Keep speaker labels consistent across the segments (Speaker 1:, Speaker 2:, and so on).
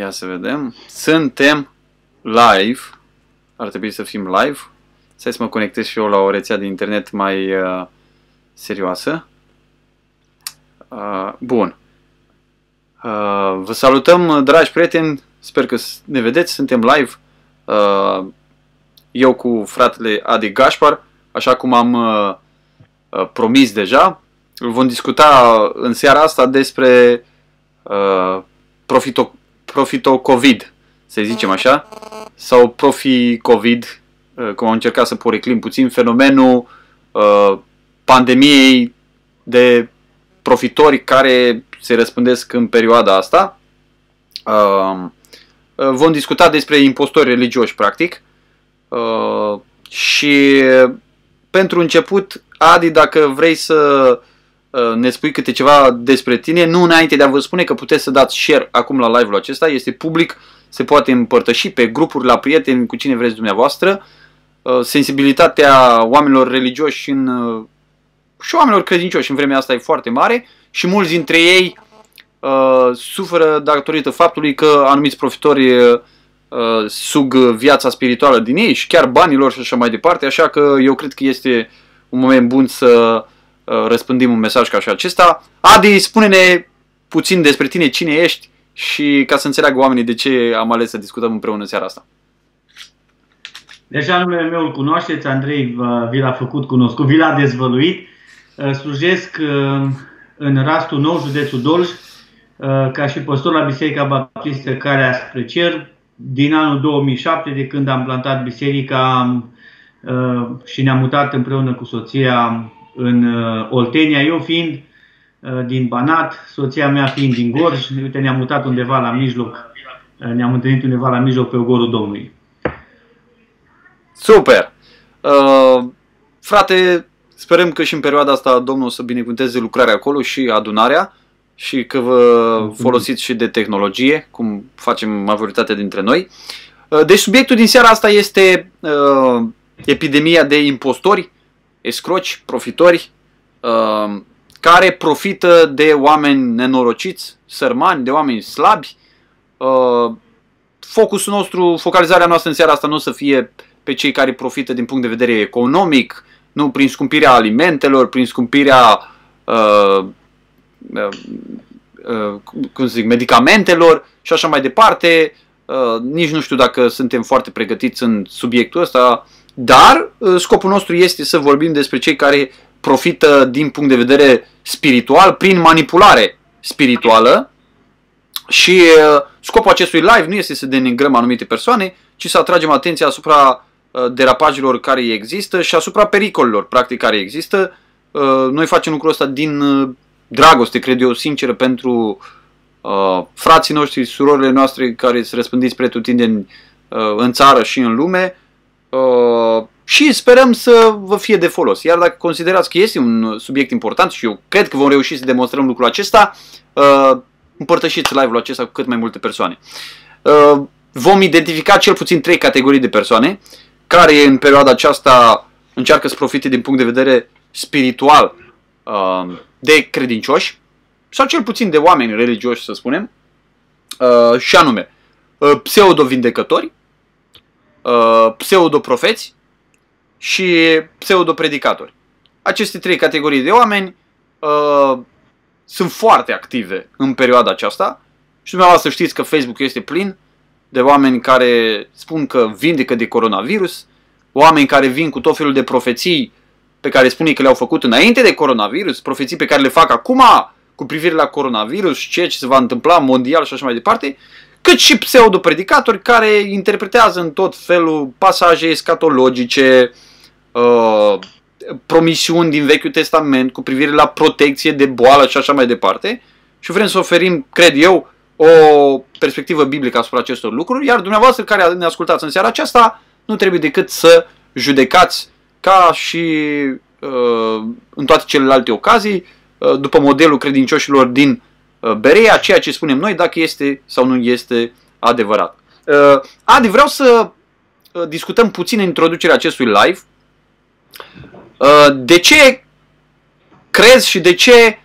Speaker 1: Ia să vedem. Suntem live. Ar trebui să fim live. Să să mă conectez și eu la o rețea de internet mai uh, serioasă. Uh, bun. Uh, vă salutăm, dragi prieteni. Sper că ne vedeți. Suntem live. Uh, eu cu fratele Adi Gașpar, așa cum am uh, uh, promis deja. Vom discuta în seara asta despre uh, profito profito-covid, să zicem așa, sau profi-covid, uh, cum am încercat să poreclim puțin, fenomenul uh, pandemiei de profitori care se răspândesc în perioada asta. Uh, uh, vom discuta despre impostori religioși, practic. Uh, și pentru început, Adi, dacă vrei să Uh, ne spui câte ceva despre tine, nu înainte de a vă spune că puteți să dați share acum la live-ul acesta, este public, se poate împărtăși pe grupuri, la prieteni, cu cine vreți dumneavoastră. Uh, sensibilitatea oamenilor religioși în, uh, și oamenilor credincioși în vremea asta e foarte mare și mulți dintre ei uh, suferă datorită faptului că anumiți profitori uh, sug viața spirituală din ei și chiar banilor și așa mai departe, așa că eu cred că este un moment bun să Uh, răspândim un mesaj ca și acesta. Adi, spune-ne puțin despre tine, cine ești și ca să înțeleagă oamenii de ce am ales să discutăm împreună seara asta.
Speaker 2: Deja numele meu îl cunoașteți, Andrei vi l-a făcut cunoscut, vi l-a dezvăluit. Uh, slujesc uh, în Rastul Nou, județul Dolj, ca și păstor la Biserica Baptistă Calea spre Cer, din anul 2007, de când am plantat biserica și ne-am mutat împreună cu soția în uh, Oltenia, eu fiind uh, din Banat, soția mea fiind din Gorj, uite ne-am mutat undeva la mijloc, uh, ne-am întâlnit undeva la mijloc pe ogorul Domnului.
Speaker 1: Super! Uh, frate, sperăm că și în perioada asta Domnul o să binecuvânteze lucrarea acolo și adunarea și că vă folosiți și de tehnologie, cum facem majoritatea dintre noi. Deci subiectul din seara asta este uh, epidemia de impostori escroci, profitori, uh, care profită de oameni nenorociți, sărmani, de oameni slabi. Uh, focusul nostru, focalizarea noastră în seara asta nu o să fie pe cei care profită din punct de vedere economic, nu prin scumpirea alimentelor, prin scumpirea uh, uh, uh, cum zic, medicamentelor și așa mai departe. Uh, nici nu știu dacă suntem foarte pregătiți în subiectul ăsta. Dar uh, scopul nostru este să vorbim despre cei care profită din punct de vedere spiritual prin manipulare spirituală și uh, scopul acestui live nu este să denigrăm anumite persoane, ci să atragem atenția asupra uh, derapajelor care există și asupra pericolelor practic care există. Noi facem lucrul ăsta din dragoste, cred eu, sinceră pentru frații noștri, surorile noastre care se răspândiți pretutindeni în țară și în lume Uh, și sperăm să vă fie de folos. Iar dacă considerați că este un subiect important și eu cred că vom reuși să demonstrăm lucrul acesta, uh, împărtășiți live-ul acesta cu cât mai multe persoane. Uh, vom identifica cel puțin trei categorii de persoane care în perioada aceasta încearcă să profite din punct de vedere spiritual uh, de credincioși sau cel puțin de oameni religioși, să spunem, uh, și anume uh, pseudo-vindecători, uh, pseudoprofeți și pseudopredicatori. Aceste trei categorii de oameni uh, sunt foarte active în perioada aceasta și dumneavoastră știți că Facebook este plin de oameni care spun că vindecă de coronavirus, oameni care vin cu tot felul de profeții pe care spune că le-au făcut înainte de coronavirus, profeții pe care le fac acum cu privire la coronavirus, ceea ce se va întâmpla mondial și așa mai departe cât și pseudopredicatori care interpretează în tot felul pasaje escatologice, uh, promisiuni din Vechiul Testament cu privire la protecție de boală și așa mai departe. Și vrem să oferim, cred eu, o perspectivă biblică asupra acestor lucruri, iar dumneavoastră care ne ascultați în seara aceasta, nu trebuie decât să judecați ca și uh, în toate celelalte ocazii, uh, după modelul credincioșilor din Uh, Berea ceea ce spunem noi, dacă este sau nu este adevărat. Uh, Adi, vreau să uh, discutăm puțin în introducerea acestui live. De ce crezi și de ce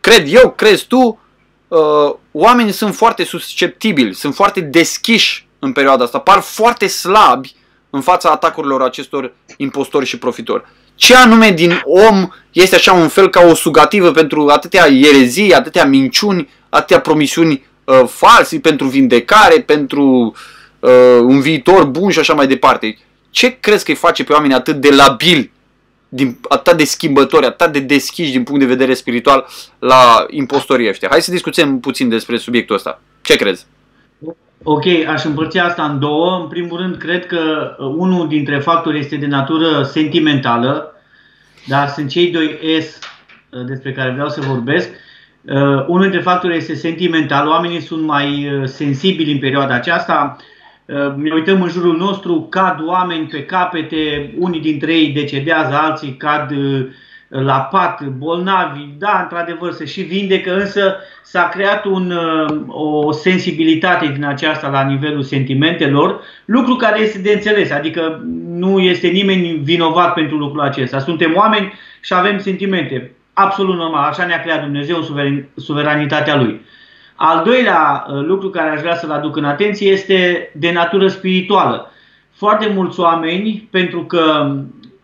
Speaker 1: cred eu, crezi tu, uh, oamenii sunt foarte susceptibili, sunt foarte deschiși în perioada asta, par foarte slabi în fața atacurilor acestor impostori și profitori. Ce anume din om este așa un fel ca o sugativă pentru atâtea erezii, atâtea minciuni, atâtea promisiuni uh, false, pentru vindecare, pentru uh, un viitor bun și așa mai departe. Ce crezi că îi face pe oameni atât de labili din, atât de schimbători, atât de deschiși din punct de vedere spiritual la impostorii ăștia. Hai să discutăm puțin despre subiectul ăsta. Ce crezi?
Speaker 2: Ok, aș împărți asta în două. În primul rând, cred că uh, unul dintre factori este de natură sentimentală, dar sunt cei doi S uh, despre care vreau să vorbesc. Uh, unul dintre factori este sentimental. Oamenii sunt mai sensibili în perioada aceasta. Ne uităm în jurul nostru, cad oameni pe capete, unii dintre ei decedează, alții cad la pat, bolnavi, da, într-adevăr, se și vindecă, însă s-a creat un, uh, o sensibilitate din aceasta la nivelul sentimentelor, lucru care este de înțeles, adică nu este nimeni vinovat pentru lucrul acesta. Suntem oameni și avem sentimente. Absolut normal, așa ne-a creat Dumnezeu în suveranitatea Lui. Al doilea uh, lucru care aș vrea să-l aduc în atenție este de natură spirituală. Foarte mulți oameni, pentru că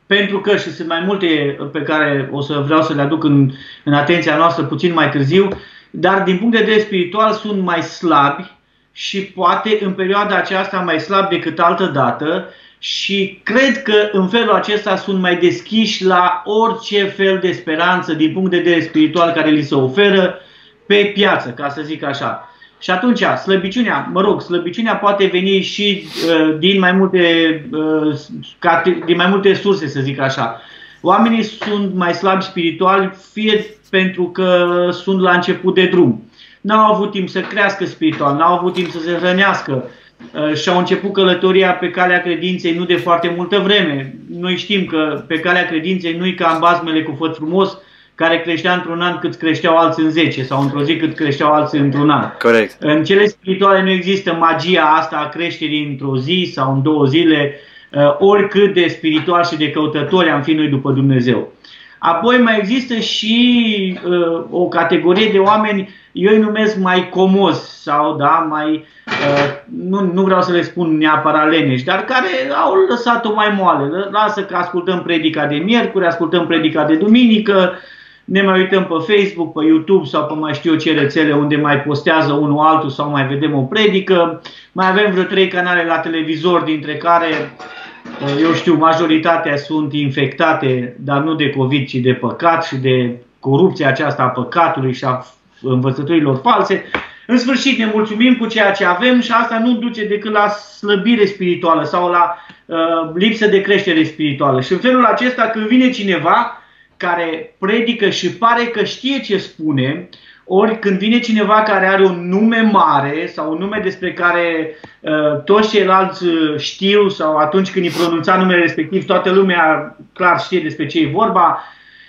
Speaker 2: pentru că, și sunt mai multe pe care o să vreau să le aduc în, în atenția noastră puțin mai târziu, dar din punct de vedere spiritual sunt mai slabi și poate în perioada aceasta mai slabi decât altă dată și cred că în felul acesta sunt mai deschiși la orice fel de speranță din punct de vedere spiritual care li se oferă pe piață, ca să zic așa. Și atunci, slăbiciunea, mă rog, slăbiciunea poate veni și uh, din, mai multe, uh, din mai multe surse, să zic așa. Oamenii sunt mai slabi spiritual, fie pentru că sunt la început de drum. N-au avut timp să crească spiritual, n-au avut timp să se hrănească uh, și-au început călătoria pe calea credinței nu de foarte multă vreme. Noi știm că pe calea credinței nu-i ca în bazmele cu făt frumos, care creștea într-un an cât creșteau alții în 10 sau într-o zi cât creșteau alții într-un an.
Speaker 1: Corect.
Speaker 2: În cele spirituale nu există magia asta a creșterii într-o zi sau în două zile, uh, oricât de spiritual și de căutători am fi noi după Dumnezeu. Apoi mai există și uh, o categorie de oameni, eu îi numesc mai comos sau da, mai, uh, nu, nu vreau să le spun neapărat leneși, dar care au lăsat-o mai moale. Lasă că ascultăm predica de miercuri, ascultăm predica de duminică, ne mai uităm pe Facebook, pe YouTube sau pe mai știu eu ce rețele unde mai postează unul altul sau mai vedem o predică. Mai avem vreo trei canale la televizor, dintre care, uh, eu știu, majoritatea sunt infectate, dar nu de COVID, ci de păcat și de corupția aceasta a păcatului și a învățăturilor false. În sfârșit ne mulțumim cu ceea ce avem și asta nu duce decât la slăbire spirituală sau la uh, lipsă de creștere spirituală. Și în felul acesta când vine cineva care predică și pare că știe ce spune, ori când vine cineva care are un nume mare sau un nume despre care uh, toți ceilalți uh, știu sau atunci când îi pronunța numele respectiv, toată lumea clar știe despre ce e vorba,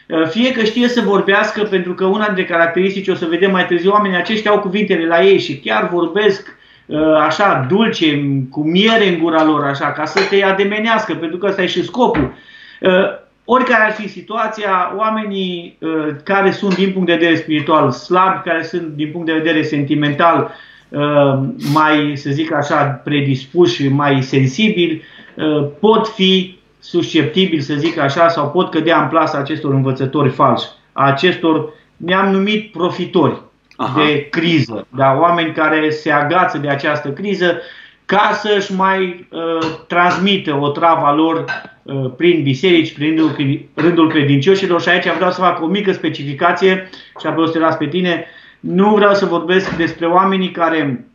Speaker 2: uh, fie că știe să vorbească, pentru că una dintre caracteristici, o să vedem mai târziu, oamenii aceștia au cuvintele la ei și chiar vorbesc uh, așa dulce, cu miere în gura lor, așa, ca să te ademenească, pentru că ăsta e și scopul. Uh, oricare ar fi situația, oamenii uh, care sunt din punct de vedere spiritual slabi, care sunt din punct de vedere sentimental uh, mai, să zic așa, predispuși, mai sensibili, uh, pot fi susceptibili, să zic așa, sau pot cădea în plasa acestor învățători falși, a acestor, mi-am numit profitori Aha. de criză, da, oameni care se agață de această criză ca să-și mai uh, transmită o travă lor uh, prin biserici, prin rândul, rândul credincioșilor. Și aici vreau să fac o mică specificație și apoi o să te las pe tine. Nu vreau să vorbesc despre oamenii care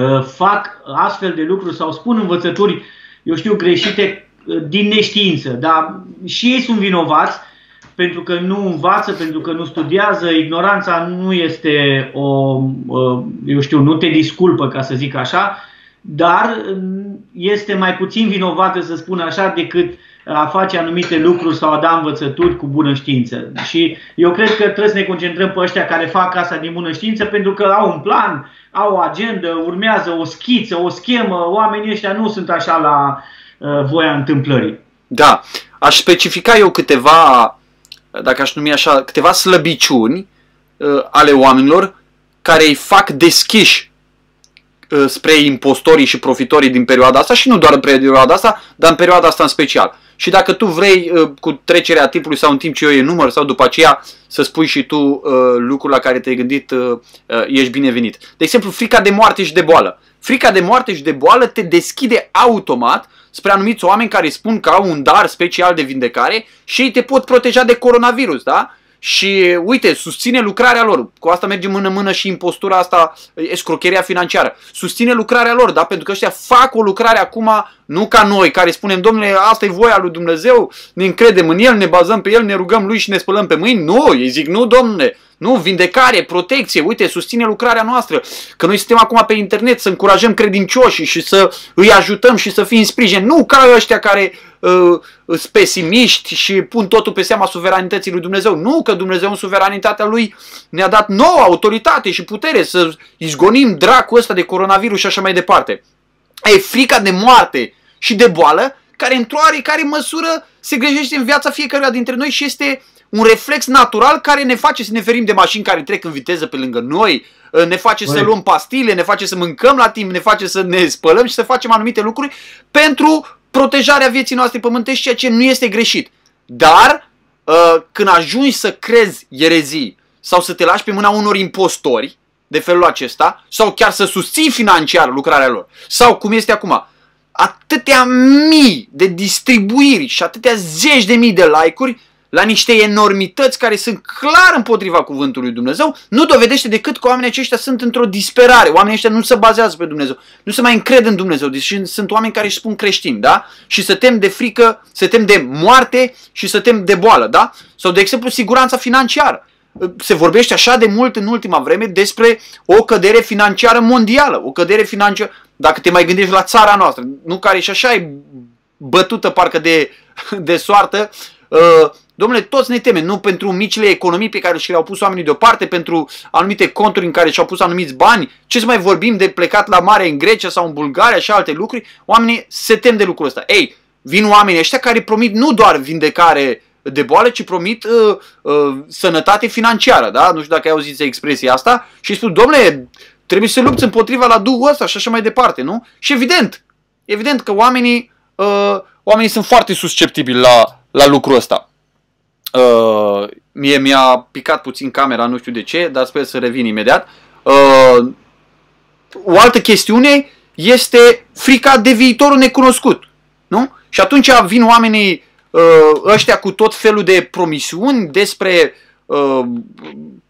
Speaker 2: uh, fac astfel de lucruri sau spun învățături, eu știu, greșite uh, din neștiință, dar și ei sunt vinovați pentru că nu învață, pentru că nu studiază, ignoranța nu este o, uh, eu știu, nu te disculpă, ca să zic așa, dar mm, este mai puțin vinovată, să spun așa, decât a face anumite lucruri sau a da învățături cu bună știință. Și eu cred că trebuie să ne concentrăm pe ăștia care fac asta din bună știință pentru că au un plan, au o agendă, urmează o schiță, o schemă. Oamenii ăștia nu sunt așa la uh, voia întâmplării.
Speaker 1: Da, aș specifica eu câteva, dacă aș numi așa, câteva slăbiciuni uh, ale oamenilor care îi fac deschiși uh, spre impostorii și profitorii din perioada asta și nu doar în perioada asta, dar în perioada asta în special. Și dacă tu vrei uh, cu trecerea timpului sau în timp ce eu număr sau după aceea să spui și tu uh, lucrul la care te-ai gândit, uh, uh, ești binevenit. De exemplu, frica de moarte și de boală. Frica de moarte și de boală te deschide automat spre anumiți oameni care spun că au un dar special de vindecare și ei te pot proteja de coronavirus, da? Și uite, susține lucrarea lor. Cu asta merge mână-mână și impostura asta, escrocheria financiară. Susține lucrarea lor, da? Pentru că ăștia fac o lucrare acum, nu ca noi, care spunem, domnule, asta e voia lui Dumnezeu, ne încredem în El, ne bazăm pe El, ne rugăm Lui și ne spălăm pe mâini. Nu, ei zic, nu, domnule, nu, vindecare, protecție, uite, susține lucrarea noastră. Că noi suntem acum pe internet să încurajăm credincioșii și să îi ajutăm și să fim în sprijin. Nu ca ăștia care uh, sunt pesimiști și pun totul pe seama suveranității lui Dumnezeu. Nu, că Dumnezeu în suveranitatea lui ne-a dat nouă autoritate și putere să izgonim dracul ăsta de coronavirus și așa mai departe. E frica de moarte și de boală care într-o oarecare măsură se greșește în viața fiecăruia dintre noi și este un reflex natural care ne face să ne ferim de mașini care trec în viteză pe lângă noi, ne face Băi. să luăm pastile, ne face să mâncăm la timp, ne face să ne spălăm și să facem anumite lucruri pentru protejarea vieții noastre pământești, ceea ce nu este greșit. Dar uh, când ajungi să crezi erezii sau să te lași pe mâna unor impostori de felul acesta, sau chiar să susții financiar lucrarea lor, sau cum este acum, atâtea mii de distribuiri și atâtea zeci de mii de like-uri la niște enormități care sunt clar împotriva cuvântului Dumnezeu, nu dovedește decât că oamenii aceștia sunt într-o disperare. Oamenii ăștia nu se bazează pe Dumnezeu, nu se mai încred în Dumnezeu. Deci sunt oameni care își spun creștini, da? Și să tem de frică, să tem de moarte și să tem de boală, da? Sau, de exemplu, siguranța financiară. Se vorbește așa de mult în ultima vreme despre o cădere financiară mondială, o cădere financiară, dacă te mai gândești la țara noastră, nu care și așa e bătută parcă de, de soartă, uh, Domnule, toți ne temem, nu pentru micile economii pe care și le-au pus oamenii deoparte, pentru anumite conturi în care și-au pus anumiți bani, ce să mai vorbim de plecat la mare în Grecia sau în Bulgaria și alte lucruri, oamenii se tem de lucrul ăsta. Ei, vin oamenii ăștia care promit nu doar vindecare de boală, ci promit uh, uh, sănătate financiară, da? Nu știu dacă ai auzit expresia asta și spun, domnule, trebuie să lupți împotriva la duhul ăsta și așa mai departe, nu? Și evident, evident că oamenii, uh, oamenii sunt foarte susceptibili la, la lucrul ăsta. Uh, mie mi-a picat puțin camera, nu știu de ce, dar sper să revin imediat. Uh, o altă chestiune este frica de viitorul necunoscut. Nu? Și atunci vin oamenii uh, ăștia cu tot felul de promisiuni despre uh,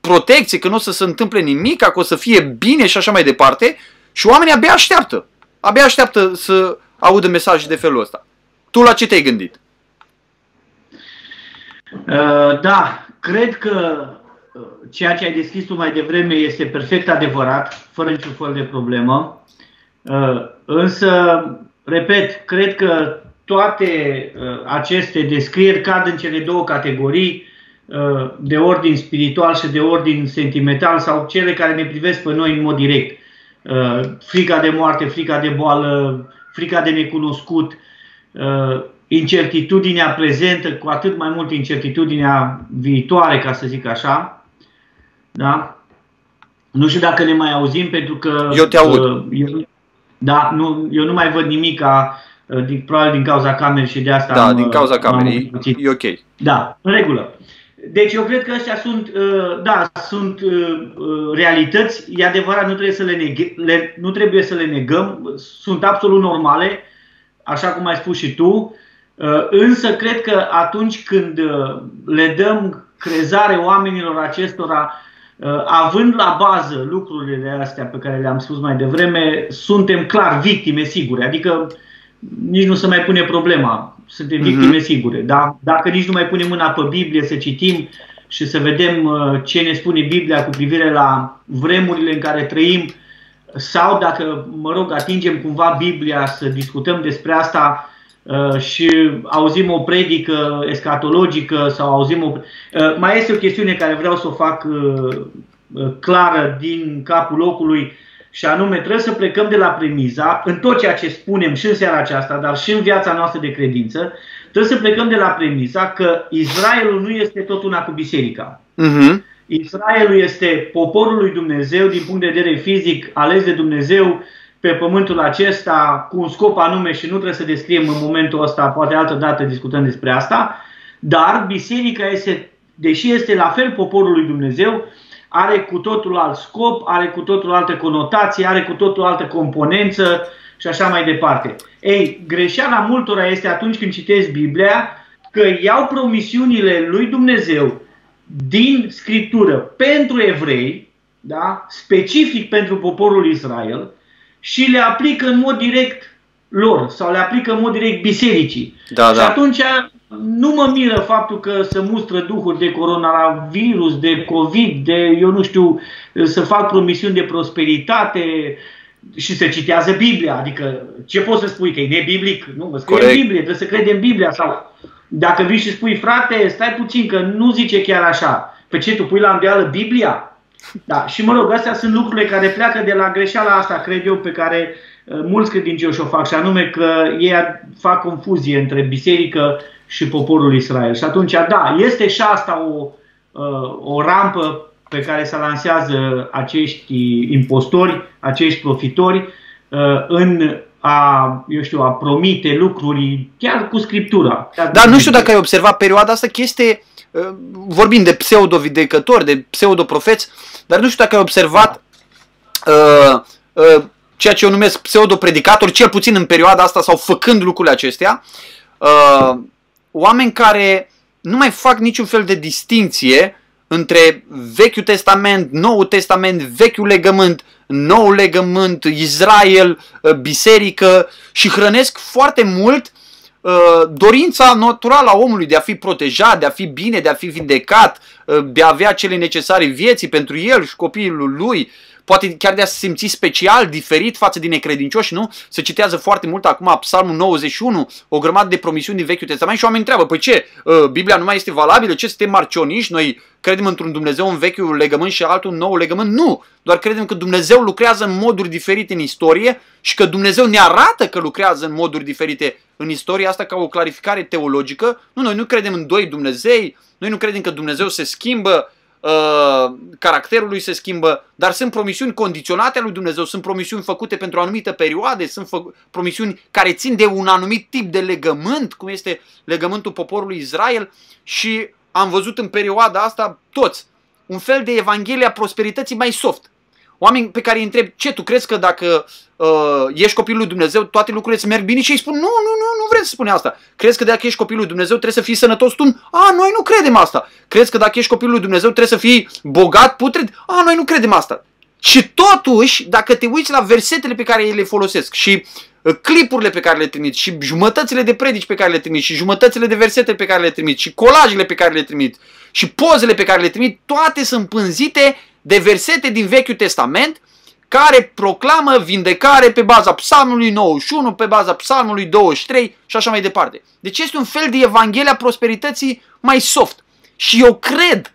Speaker 1: protecție, că nu o să se întâmple nimic, că o să fie bine și așa mai departe. Și oamenii abia așteaptă. Abia așteaptă să audă mesaje de felul ăsta. Tu la ce te-ai gândit?
Speaker 2: Uh, da, cred că uh, ceea ce ai deschis tu mai devreme este perfect adevărat, fără niciun fel de problemă. Uh, însă, repet, cred că toate aceste descrieri cad în cele două categorii de ordin spiritual și de ordin sentimental sau cele care ne privesc pe noi în mod direct. Frica de moarte, frica de boală, frica de necunoscut, incertitudinea prezentă, cu atât mai mult incertitudinea viitoare, ca să zic așa. Da? Nu știu dacă ne mai auzim, pentru că...
Speaker 1: Eu te aud. Uh,
Speaker 2: eu, da, nu, eu nu mai văd nimic, ca, uh, din, probabil din cauza camerei și de asta
Speaker 1: Da, am, din cauza camerei, e ok.
Speaker 2: Da, în regulă. Deci eu cred că astea sunt, uh, da, sunt realități, e adevărat, nu trebuie să le, neghe, le, nu trebuie să le negăm, sunt absolut normale, așa cum ai spus și tu, Uh, însă cred că atunci când uh, le dăm crezare oamenilor acestora, uh, având la bază lucrurile astea pe care le-am spus mai devreme, suntem clar victime sigure. Adică nici nu se mai pune problema. Suntem mhm. victime uh-huh. sigure. Da? Dacă nici nu mai punem mâna pe Biblie să citim și să vedem ce ne spune Biblia cu privire la vremurile în care trăim, sau dacă, mă rog, atingem cumva Biblia să discutăm despre asta, Uh, și auzim o predică escatologică sau auzim o... Uh, mai este o chestiune care vreau să o fac uh, clară din capul locului și anume trebuie să plecăm de la premiza, în tot ceea ce spunem și în seara aceasta, dar și în viața noastră de credință, trebuie să plecăm de la premiza că Israelul nu este tot una cu biserica. Uh-huh. Israelul este poporul lui Dumnezeu din punct de vedere fizic, ales de Dumnezeu pe pământul acesta cu un scop anume și nu trebuie să descriem în momentul ăsta, poate altă dată discutăm despre asta, dar biserica este, deși este la fel poporul lui Dumnezeu, are cu totul alt scop, are cu totul altă conotație, are cu totul altă componență și așa mai departe. Ei, greșeala multora este atunci când citesc Biblia că iau promisiunile lui Dumnezeu din Scriptură pentru evrei, da? specific pentru poporul Israel, și le aplică în mod direct lor sau le aplică în mod direct bisericii.
Speaker 1: Da,
Speaker 2: și
Speaker 1: da.
Speaker 2: atunci nu mă miră faptul că se mustră duhuri de coronavirus, de COVID, de, eu nu știu, să fac promisiuni de prosperitate și se citează Biblia. Adică ce poți să spui? Că e nebiblic? Nu, mă scrie în Biblie, trebuie să credem în Biblia. Sau dacă vii și spui, frate, stai puțin, că nu zice chiar așa. Pe ce, tu pui la îndoială Biblia? Da, și mă rog, astea sunt lucrurile care pleacă de la greșeala asta, cred eu, pe care uh, mulți credincioși o fac, și anume că ei fac confuzie între biserică și poporul Israel. Și atunci, da, este și asta o, uh, o rampă pe care se lansează acești impostori, acești profitori, uh, în a, eu știu, a promite lucruri chiar cu Scriptura. Chiar
Speaker 1: Dar
Speaker 2: cu
Speaker 1: nu știu
Speaker 2: Biblia.
Speaker 1: dacă ai observat perioada asta, că este, uh, vorbim de pseudo-videcători, de pseudo-profeți, dar nu știu dacă ai observat uh, uh, ceea ce eu numesc pseudo-predicatori, cel puțin în perioada asta sau făcând lucrurile acestea, uh, oameni care nu mai fac niciun fel de distinție între Vechiul Testament, Noul Testament, Vechiul Legământ, Noul Legământ, Israel, uh, biserică și hrănesc foarte mult uh, dorința naturală a omului de a fi protejat, de a fi bine, de a fi vindecat, uh, de a avea cele necesare vieții pentru el și copilul lui, poate chiar de a se simți special, diferit față de necredincioși, nu? Se citează foarte mult acum Psalmul 91, o grămadă de promisiuni din Vechiul Testament și oamenii întreabă, păi ce, uh, Biblia nu mai este valabilă? Ce, suntem marcioniști? Noi credem într-un Dumnezeu în Vechiul legământ și altul în Nou legământ? Nu! Doar credem că Dumnezeu lucrează în moduri diferite în istorie și că Dumnezeu ne arată că lucrează în moduri diferite în istorie, asta ca o clarificare teologică. Nu, noi nu credem în doi Dumnezei, noi nu credem că Dumnezeu se schimbă, uh, caracterul lui se schimbă, dar sunt promisiuni condiționate ale lui Dumnezeu, sunt promisiuni făcute pentru o anumită perioade, sunt fă- promisiuni care țin de un anumit tip de legământ, cum este legământul poporului Israel și am văzut în perioada asta toți un fel de evanghelia prosperității mai soft. Oameni pe care îi întreb, ce, tu crezi că dacă uh, ești copilul lui Dumnezeu, toate lucrurile să merg bine? Și îi spun, nu, nu, nu, nu vrem să spune asta. Crezi că dacă ești copilul lui Dumnezeu trebuie să fii sănătos tu? A, noi nu credem asta. Crezi că dacă ești copilul lui Dumnezeu trebuie să fii bogat, putred? A, noi nu credem asta. Și totuși, dacă te uiți la versetele pe care ei le folosesc și uh, clipurile pe care le trimit și jumătățile de predici pe care le trimit și jumătățile de versete pe care le trimit și colajele pe care le trimit și pozele pe care le trimit, toate sunt pânzite de versete din Vechiul Testament care proclamă vindecare pe baza psalmului 91, pe baza psalmului 23 și așa mai departe. Deci este un fel de evanghelia prosperității mai soft. Și eu cred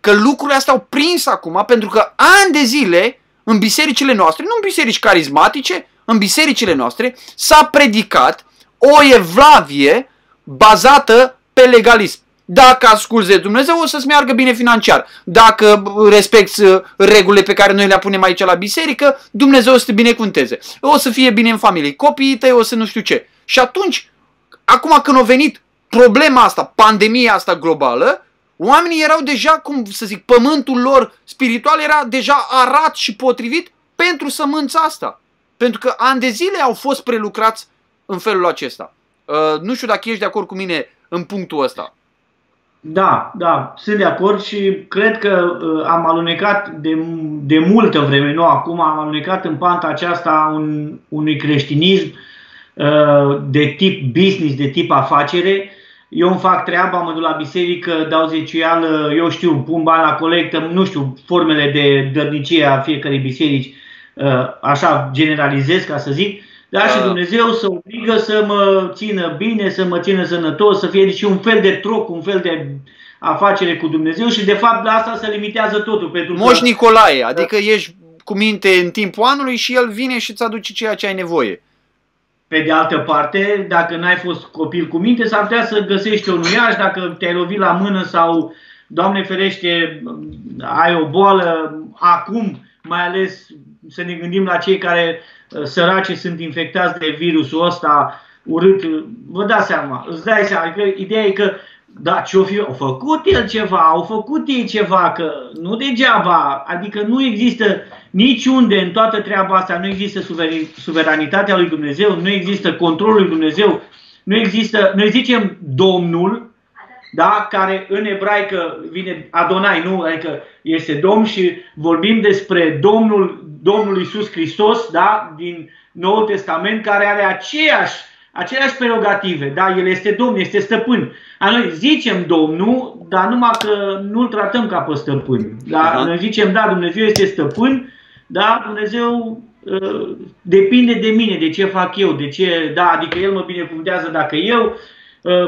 Speaker 1: că lucrurile astea au prins acum pentru că ani de zile în bisericile noastre, nu în biserici carismatice, în bisericile noastre s-a predicat o evlavie bazată pe legalism. Dacă asculți de Dumnezeu, o să-ți meargă bine financiar. Dacă respecti uh, regulile pe care noi le punem aici la biserică, Dumnezeu o să te binecuvânteze. O să fie bine în familie. Copiii tăi o să nu știu ce. Și atunci, acum când a venit problema asta, pandemia asta globală, oamenii erau deja, cum să zic, pământul lor spiritual era deja arat și potrivit pentru sămânța asta. Pentru că ani de zile au fost prelucrați în felul acesta. Uh, nu știu dacă ești de acord cu mine în punctul ăsta.
Speaker 2: Da, da, sunt de acord și cred că uh, am alunecat de, de multă vreme, nu acum, am alunecat în panta aceasta un, unui creștinism uh, de tip business, de tip afacere. Eu îmi fac treaba, mă duc la biserică, dau zeciuială, eu știu, pun bani la colectă, nu știu, formele de dărnicie a fiecărei biserici, uh, așa generalizez ca să zic. Da, și Dumnezeu să obligă să mă țină bine, să mă țină sănătos, să fie deci un fel de troc, un fel de afacere cu Dumnezeu și de fapt la asta se limitează totul. Pentru
Speaker 1: Moș
Speaker 2: că,
Speaker 1: Nicolae, adică ești cu minte în timpul anului și el vine și îți aduce ceea ce ai nevoie.
Speaker 2: pe de altă parte, dacă n-ai fost copil cu minte, s-ar putea să găsești o nuiaș, dacă te-ai lovit la mână sau Doamne ferește, ai o boală acum, mai ales să ne gândim la cei care săraci sunt infectați de virusul ăsta urât, vă dați seama, îți dai seama, că ideea e că da, ce-o fi, au făcut el ceva, au făcut ei ceva, că nu degeaba, adică nu există niciunde în toată treaba asta, nu există suveranitatea lui Dumnezeu, nu există controlul lui Dumnezeu, nu există, noi zicem Domnul, da, care în ebraică vine Adonai, nu, adică este Domn și vorbim despre Domnul, Domnul Iisus Hristos, da, din Noul Testament, care are aceeași aceleași prerogative, da? El este domn, este stăpân. A noi zicem domnul, dar numai că nu-l tratăm ca pe stăpân. Da? Uh-huh. Noi zicem, da, Dumnezeu este stăpân, da, Dumnezeu uh, depinde de mine, de ce fac eu, de ce, da, adică El mă binecuvântează dacă eu uh,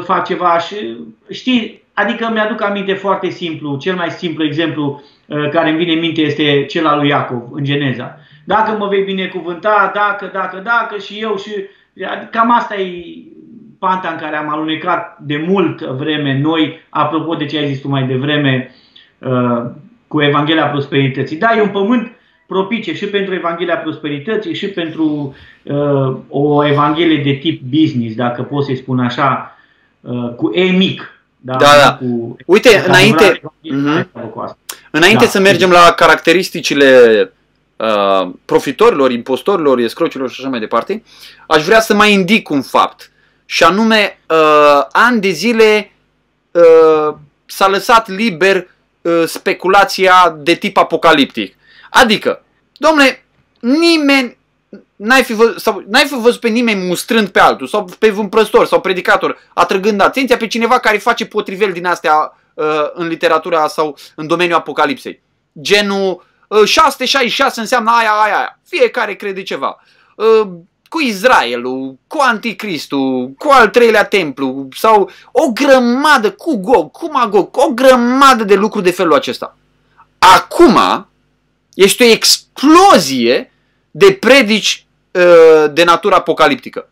Speaker 2: fac ceva și, știi, adică mi-aduc aminte foarte simplu, cel mai simplu exemplu uh, care îmi vine în minte este cel al lui Iacov, în Geneza. Dacă mă vei binecuvânta, dacă, dacă, dacă și eu și Cam asta e panta în care am alunecat de mult vreme noi, apropo de ce ai zis tu mai devreme uh, cu Evanghelia Prosperității. Da, e un pământ propice și pentru Evanghelia Prosperității și pentru uh, o Evanghelie de tip business, dacă pot să-i spun așa, uh, cu E mic.
Speaker 1: Da, da. da. Cu, Uite, înainte, uh-huh. înainte da. să mergem la caracteristicile uh, profitorilor, impostorilor, escrocilor și așa mai departe, aș vrea să mai indic un fapt. Și anume, uh, ani de zile uh, s-a lăsat liber uh, speculația de tip apocaliptic. Adică, domnule, nimeni n-ai fi, văzut, sau, n-ai fi văzut pe nimeni mustrând pe altul, sau pe un prăstor sau predicator, atrăgând atenția pe cineva care face potrivel din astea uh, în literatura sau în domeniul apocalipsei. Genul, 666 ă, înseamnă aia, aia, aia. Fiecare crede ceva. Ă, cu Israelul, cu Anticristul, cu al treilea templu sau o grămadă cu Gog, cu Magog, o grămadă de lucruri de felul acesta. Acum este o explozie de predici ă, de natură apocaliptică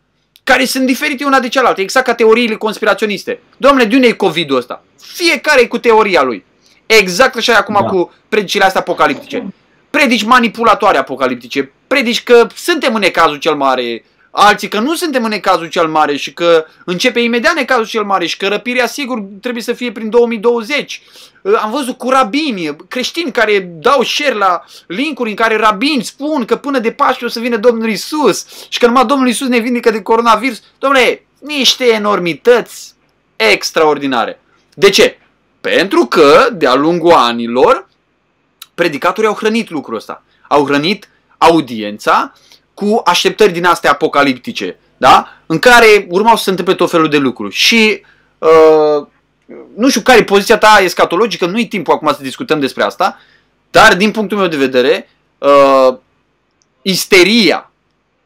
Speaker 1: care sunt diferite una de cealaltă, exact ca teoriile conspiraționiste. Domnule, de unde e COVID-ul ăsta? Fiecare cu teoria lui. Exact așa e acum da. cu predicile astea apocaliptice. Predici manipulatoare apocaliptice, predici că suntem în necazul cel mare, alții că nu suntem în necazul cel mare și că începe imediat necazul cel mare și că răpirea sigur trebuie să fie prin 2020. Am văzut cu rabini, creștini care dau share la linkuri în care rabini spun că până de Paște o să vină Domnul Isus și că numai Domnul Isus ne vindecă de coronavirus. Domnule, niște enormități extraordinare. De ce? Pentru că, de-a lungul anilor, predicatorii au hrănit lucrul ăsta. Au hrănit audiența cu așteptări din astea apocaliptice, da? în care urmau să se întâmple tot felul de lucruri. Și uh, nu știu care e poziția ta escatologică, nu e timpul acum să discutăm despre asta, dar din punctul meu de vedere, uh, isteria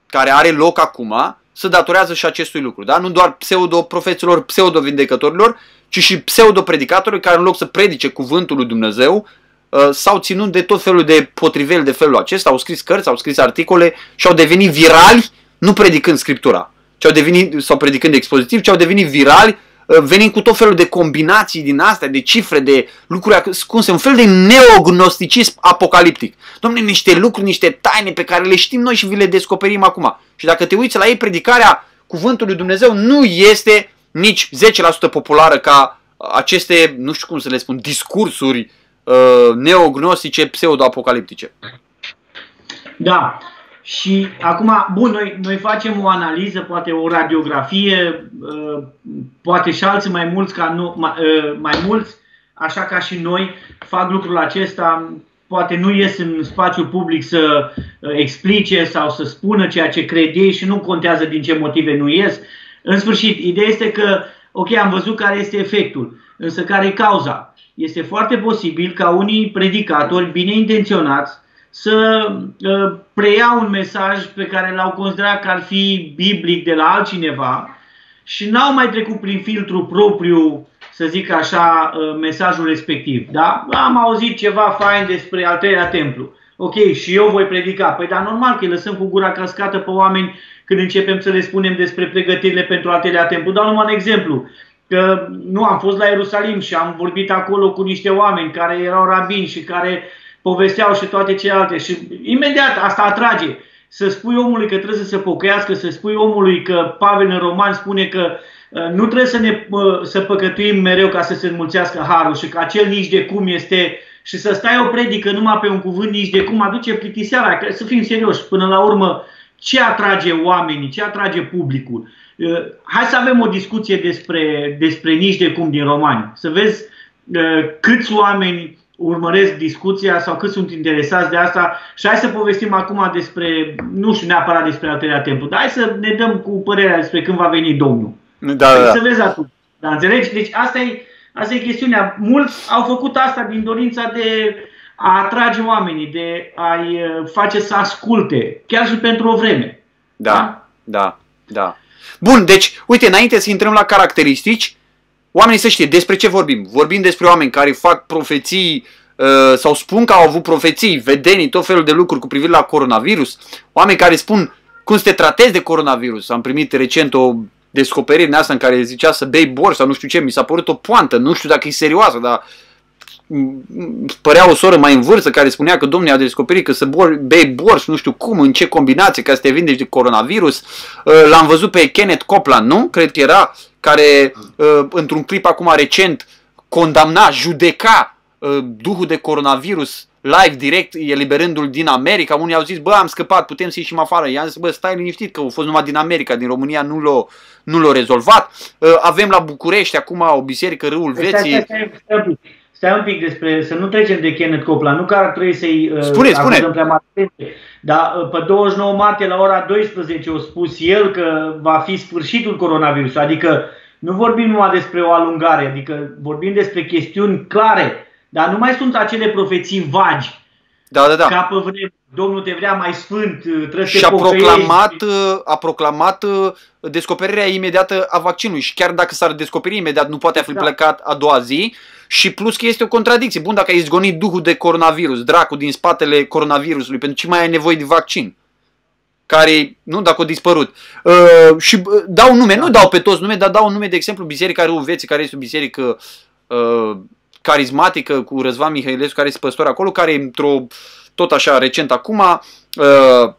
Speaker 1: care are loc acum se datorează și acestui lucru. Da? Nu doar pseudo-profeților, pseudo-vindecătorilor, ci și pseudo-predicatori care în loc să predice cuvântul lui Dumnezeu, uh, s-au ținut de tot felul de potriveli de felul acesta, au scris cărți, au scris articole și au devenit virali, nu predicând Scriptura, ci au devenit, sau predicând expozitiv, ci au devenit virali, uh, venind cu tot felul de combinații din astea, de cifre, de lucruri ascunse, un fel de neognosticism apocaliptic. Domne, niște lucruri, niște taine pe care le știm noi și vi le descoperim acum. Și dacă te uiți la ei, predicarea cuvântului Dumnezeu nu este nici 10% populară ca aceste, nu știu cum să le spun, discursuri uh, neognostice, pseudo-apocaliptice.
Speaker 2: Da. Și acum, bun, noi, noi facem o analiză, poate o radiografie, uh, poate și alții mai mulți, ca nu, mai, uh, mai mulți, așa ca și noi, fac lucrul acesta, poate nu ies în spațiu public să uh, explice sau să spună ceea ce cred ei și nu contează din ce motive nu ies, în sfârșit, ideea este că, ok, am văzut care este efectul, însă care e cauza. Este foarte posibil ca unii predicatori bine intenționați să uh, preia un mesaj pe care l-au considerat că ar fi biblic de la altcineva și n-au mai trecut prin filtru propriu, să zic așa, uh, mesajul respectiv. Da? Am auzit ceva fain despre al treilea templu. Ok, și eu voi predica. Păi dar normal că îi lăsăm cu gura cascată pe oameni când începem să le spunem despre pregătirile pentru al treilea templu. Dau numai un exemplu. Că nu am fost la Ierusalim și am vorbit acolo cu niște oameni care erau rabini și care povesteau și toate celelalte și imediat asta atrage. Să spui omului că trebuie să se pocăiască, să spui omului că Pavel în Roman spune că uh, nu trebuie să ne uh, să păcătuim mereu ca să se înmulțească harul și că acel nici de cum este și să stai o predică numai pe un cuvânt nici de cum aduce plictiseala, să fim serioși, până la urmă ce atrage oamenii, ce atrage publicul. Uh, hai să avem o discuție despre, despre nici de cum din romani, să vezi câți oameni urmăresc discuția sau cât sunt interesați de asta și hai să povestim acum despre, nu știu neapărat despre al treilea templu, dar hai să ne dăm cu părerea despre când va veni Domnul. Da, da, da. Să vezi atunci. Da, înțelegi? Deci asta e, asta e chestiunea. Mulți au făcut asta din dorința de a atrage oamenii, de a-i uh, face să asculte, chiar și pentru o vreme.
Speaker 1: Da, da, da. da. Bun, deci, uite, înainte să intrăm la caracteristici, oamenii să știe despre ce vorbim. Vorbim despre oameni care fac profeții uh, sau spun că au avut profeții, vedenii, tot felul de lucruri cu privire la coronavirus. Oameni care spun cum să te tratezi de coronavirus. Am primit recent o descoperire în asta în care zicea să bei borș sau nu știu ce. Mi s-a părut o poantă, nu știu dacă e serioasă, dar părea o soră mai în vârstă care spunea că domnul a descoperit că să bor, bei borș, nu știu cum, în ce combinație, ca să te vindeci de coronavirus. Uh, l-am văzut pe Kenneth Copeland, nu? Cred că era care uh, într-un clip acum recent condamna, judeca uh, duhul de coronavirus live, direct, eliberându-l din America. Unii au zis, bă, am scăpat, putem să ieșim afară. I-am zis, bă, stai liniștit, că au fost numai din America, din România nu l-au, nu l-au rezolvat. Uh, avem la București acum o biserică, Râul Vieții. Stai, stai,
Speaker 2: stai, stai un pic despre, să nu trecem de Kenneth Copeland, nu că ar trebui să-i
Speaker 1: spune, uh, spune.
Speaker 2: prea mare, dar uh, pe 29 martie la ora 12 a spus el că va fi sfârșitul coronavirusului, adică nu vorbim numai despre o alungare, adică vorbim despre chestiuni clare, dar nu mai sunt acele profeții vagi.
Speaker 1: Da, da, da.
Speaker 2: Ca pe vreme, Domnul te vrea mai sfânt, trebuie
Speaker 1: și
Speaker 2: să
Speaker 1: a proclamat, uh, a proclamat uh, descoperirea imediată a vaccinului și chiar dacă s-ar descoperi imediat nu poate fi da. plecat a doua zi și plus că este o contradicție. Bun, dacă ai izgonit duhul de coronavirus, dracu din spatele coronavirusului, pentru ce mai ai nevoie de vaccin? care, nu, dacă au dispărut. Uh, și uh, dau nume, nu dau pe toți nume, dar dau nume, de exemplu, Biserica Râul Veții, care este o biserică uh, carismatică cu Răzvan Mihailescu, care este păstor acolo, care într-o, tot așa, recent acum, uh,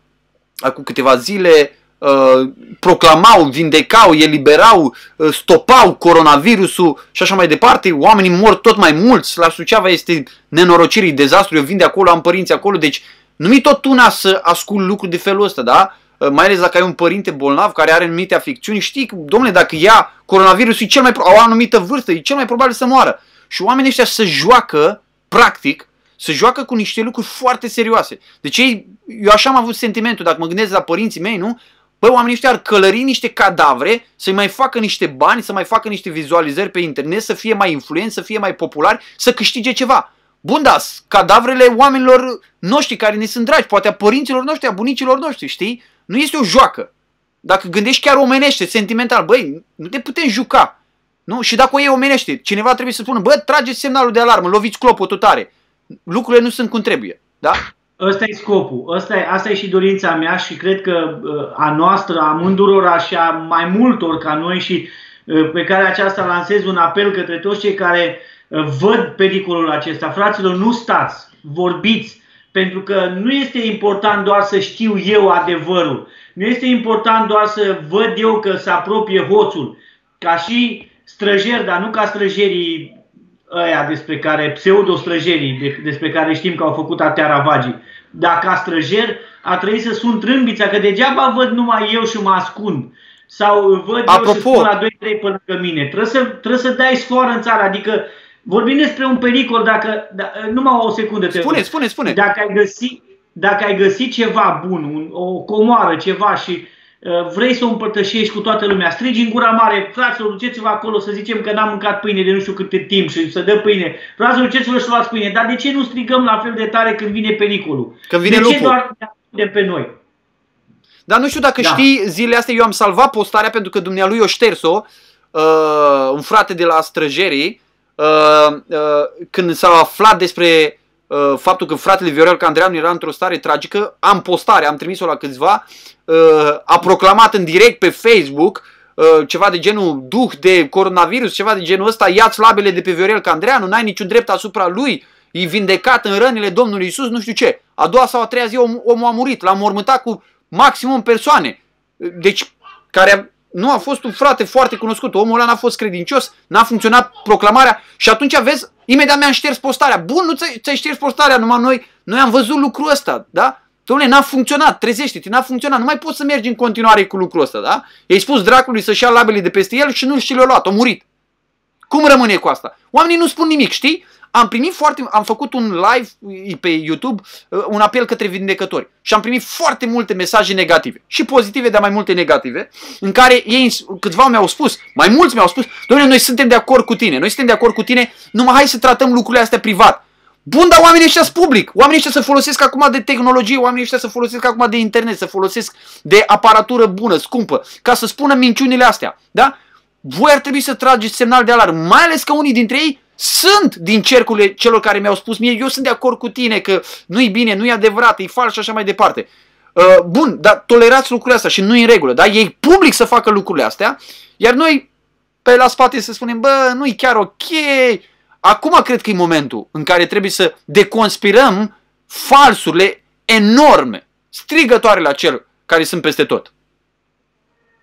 Speaker 1: acum câteva zile, uh, proclamau, vindecau, eliberau, uh, stopau coronavirusul și așa mai departe. Oamenii mor tot mai mulți. La Suceava este nenorocirii, dezastru. Eu vin de acolo, am părinți acolo, deci nu mi tot una să ascult lucruri de felul ăsta, da? Uh, mai ales dacă ai un părinte bolnav care are anumite afecțiuni, știi, domnule, dacă ia coronavirusul, e cel mai, au o anumită vârstă, e cel mai probabil să moară. Și oamenii ăștia să joacă, practic, să joacă cu niște lucruri foarte serioase. Deci ei, eu așa am avut sentimentul, dacă mă gândesc la părinții mei, nu? Băi, oamenii ăștia ar călări niște cadavre, să mai facă niște bani, să mai facă niște vizualizări pe internet, să fie mai influenți, să fie mai populari, să câștige ceva. Bun, da, cadavrele oamenilor noștri care ne sunt dragi, poate a părinților noștri, a bunicilor noștri, știi? Nu este o joacă. Dacă gândești chiar omenește, sentimental, băi, nu te putem juca. Nu? Și dacă o iei omenește, cineva trebuie să spună, bă, trageți semnalul de alarmă, loviți clopotul tare. Lucrurile nu sunt cum trebuie. Da?
Speaker 2: Ăsta e scopul, Ăsta e, asta e și dorința mea și cred că uh, a noastră, a mândurora și a mai multor ca noi și uh, pe care aceasta lansez un apel către toți cei care uh, văd pericolul acesta. Fraților, nu stați, vorbiți, pentru că nu este important doar să știu eu adevărul. Nu este important doar să văd eu că se apropie hoțul. Ca și străjer, dar nu ca străjerii ăia despre care, pseudo-străjerii, despre care știm că au făcut atea ravagii. Dar ca străjer a trebuit să sun trâmbița, că degeaba văd numai eu și mă ascund. Sau văd Apropo, eu și spun la 2-3 pe lângă mine. Trebuie să, trebuie să dai sfoară în țară, adică Vorbim despre un pericol dacă, da, numai o secundă te
Speaker 1: Spune, spune, spune.
Speaker 2: Dacă ai găsit, dacă ai găsit ceva bun, un, o comoară, ceva și uh, vrei să o împărtășești cu toată lumea, strigi în gura mare, fraților, duceți-vă acolo să zicem că n-am mâncat pâine de nu știu câte timp și să dă pâine. Fraților, duceți-vă să luați pâine. Dar de ce nu strigăm la fel de tare când vine pericolul?
Speaker 1: Când vine
Speaker 2: de
Speaker 1: lupul.
Speaker 2: ce doar de pe noi?
Speaker 1: Dar nu știu dacă da. știi, zilele astea eu am salvat postarea pentru că dumnealui o șters-o, uh, un frate de la străjerii, Uh, uh, când s-a aflat despre uh, faptul că fratele Viorel Candreanu era într-o stare tragică, am postare, am trimis-o la câțiva, uh, a proclamat în direct pe Facebook uh, ceva de genul duh de coronavirus, ceva de genul ăsta, ia-ți labele de pe Viorel Candreanu, n-ai niciun drept asupra lui, e vindecat în rănile Domnului Isus, nu știu ce. A doua sau a treia zi om, omul a murit, l-a mormântat cu maximum persoane. Deci, care nu a fost un frate foarte cunoscut, omul ăla n-a fost credincios, n-a funcționat proclamarea și atunci vezi, imediat mi-am șters postarea. Bun, nu ți-ai șters postarea, numai noi, noi am văzut lucrul ăsta, da? Dom'le, n-a funcționat, trezește-te, n-a funcționat, nu mai poți să mergi în continuare cu lucrul ăsta, da? I-ai spus dracului să-și ia labele de peste el și nu și le-a luat, a murit. Cum rămâne cu asta? Oamenii nu spun nimic, știi? Am primit foarte, am făcut un live pe YouTube, uh, un apel către vindecători și am primit foarte multe mesaje negative și pozitive, dar mai multe negative, în care ei, câțiva mi-au spus, mai mulți mi-au spus, domnule, noi suntem de acord cu tine, noi suntem de acord cu tine, numai hai să tratăm lucrurile astea privat. Bun, dar oamenii ăștia sunt public. Oamenii ăștia să folosesc acum de tehnologie, oamenii ăștia să folosesc acum de internet, să folosesc de aparatură bună, scumpă, ca să spună minciunile astea. Da? Voi ar trebui să trageți semnal de alarmă, mai ales că unii dintre ei sunt din cercurile celor care mi-au spus mie, eu sunt de acord cu tine că nu-i bine, nu-i adevărat, e fals și așa mai departe. Uh, bun, dar tolerați lucrurile astea și nu în regulă, da? Ei public să facă lucrurile astea, iar noi pe la spate să spunem, bă, nu-i chiar ok. Acum cred că e momentul în care trebuie să deconspirăm falsurile enorme, strigătoare la cel care sunt peste tot.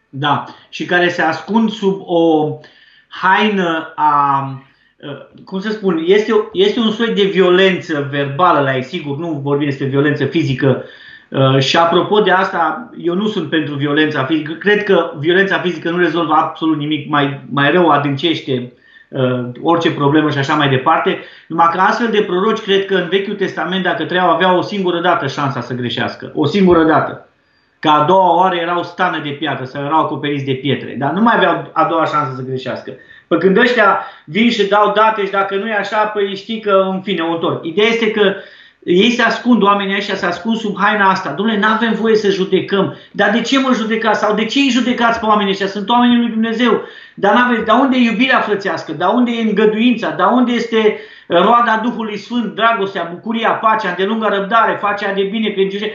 Speaker 2: Da, și care se ascund sub o haină a Uh, cum să spun, este, este un soi de violență verbală la ei, sigur, nu vorbim despre violență fizică. Uh, și apropo de asta, eu nu sunt pentru violența fizică. Cred că violența fizică nu rezolvă absolut nimic, mai, mai rău adâncește uh, orice problemă și așa mai departe. Numai că astfel de proroci, cred că în Vechiul Testament, dacă treau, aveau o singură dată șansa să greșească. O singură dată. Ca a doua oară erau stană de piatră sau erau acoperiți de pietre. Dar nu mai aveau a doua șansă să greșească. Păi când ăștia vin și dau date și dacă nu e așa, păi știi că în fine o întorc. Ideea este că ei se ascund, oamenii ăștia se ascund sub haina asta. Dom'le, nu avem voie să judecăm. Dar de ce mă judecați? Sau de ce îi judecați pe oamenii ăștia? Sunt oamenii lui Dumnezeu. Dar n-aveți, dar unde e iubirea frățească? Dar unde e îngăduința? Dar unde este roada Duhului Sfânt, dragostea, bucuria, pacea, îndelungă răbdare, facea de bine, credincioșie?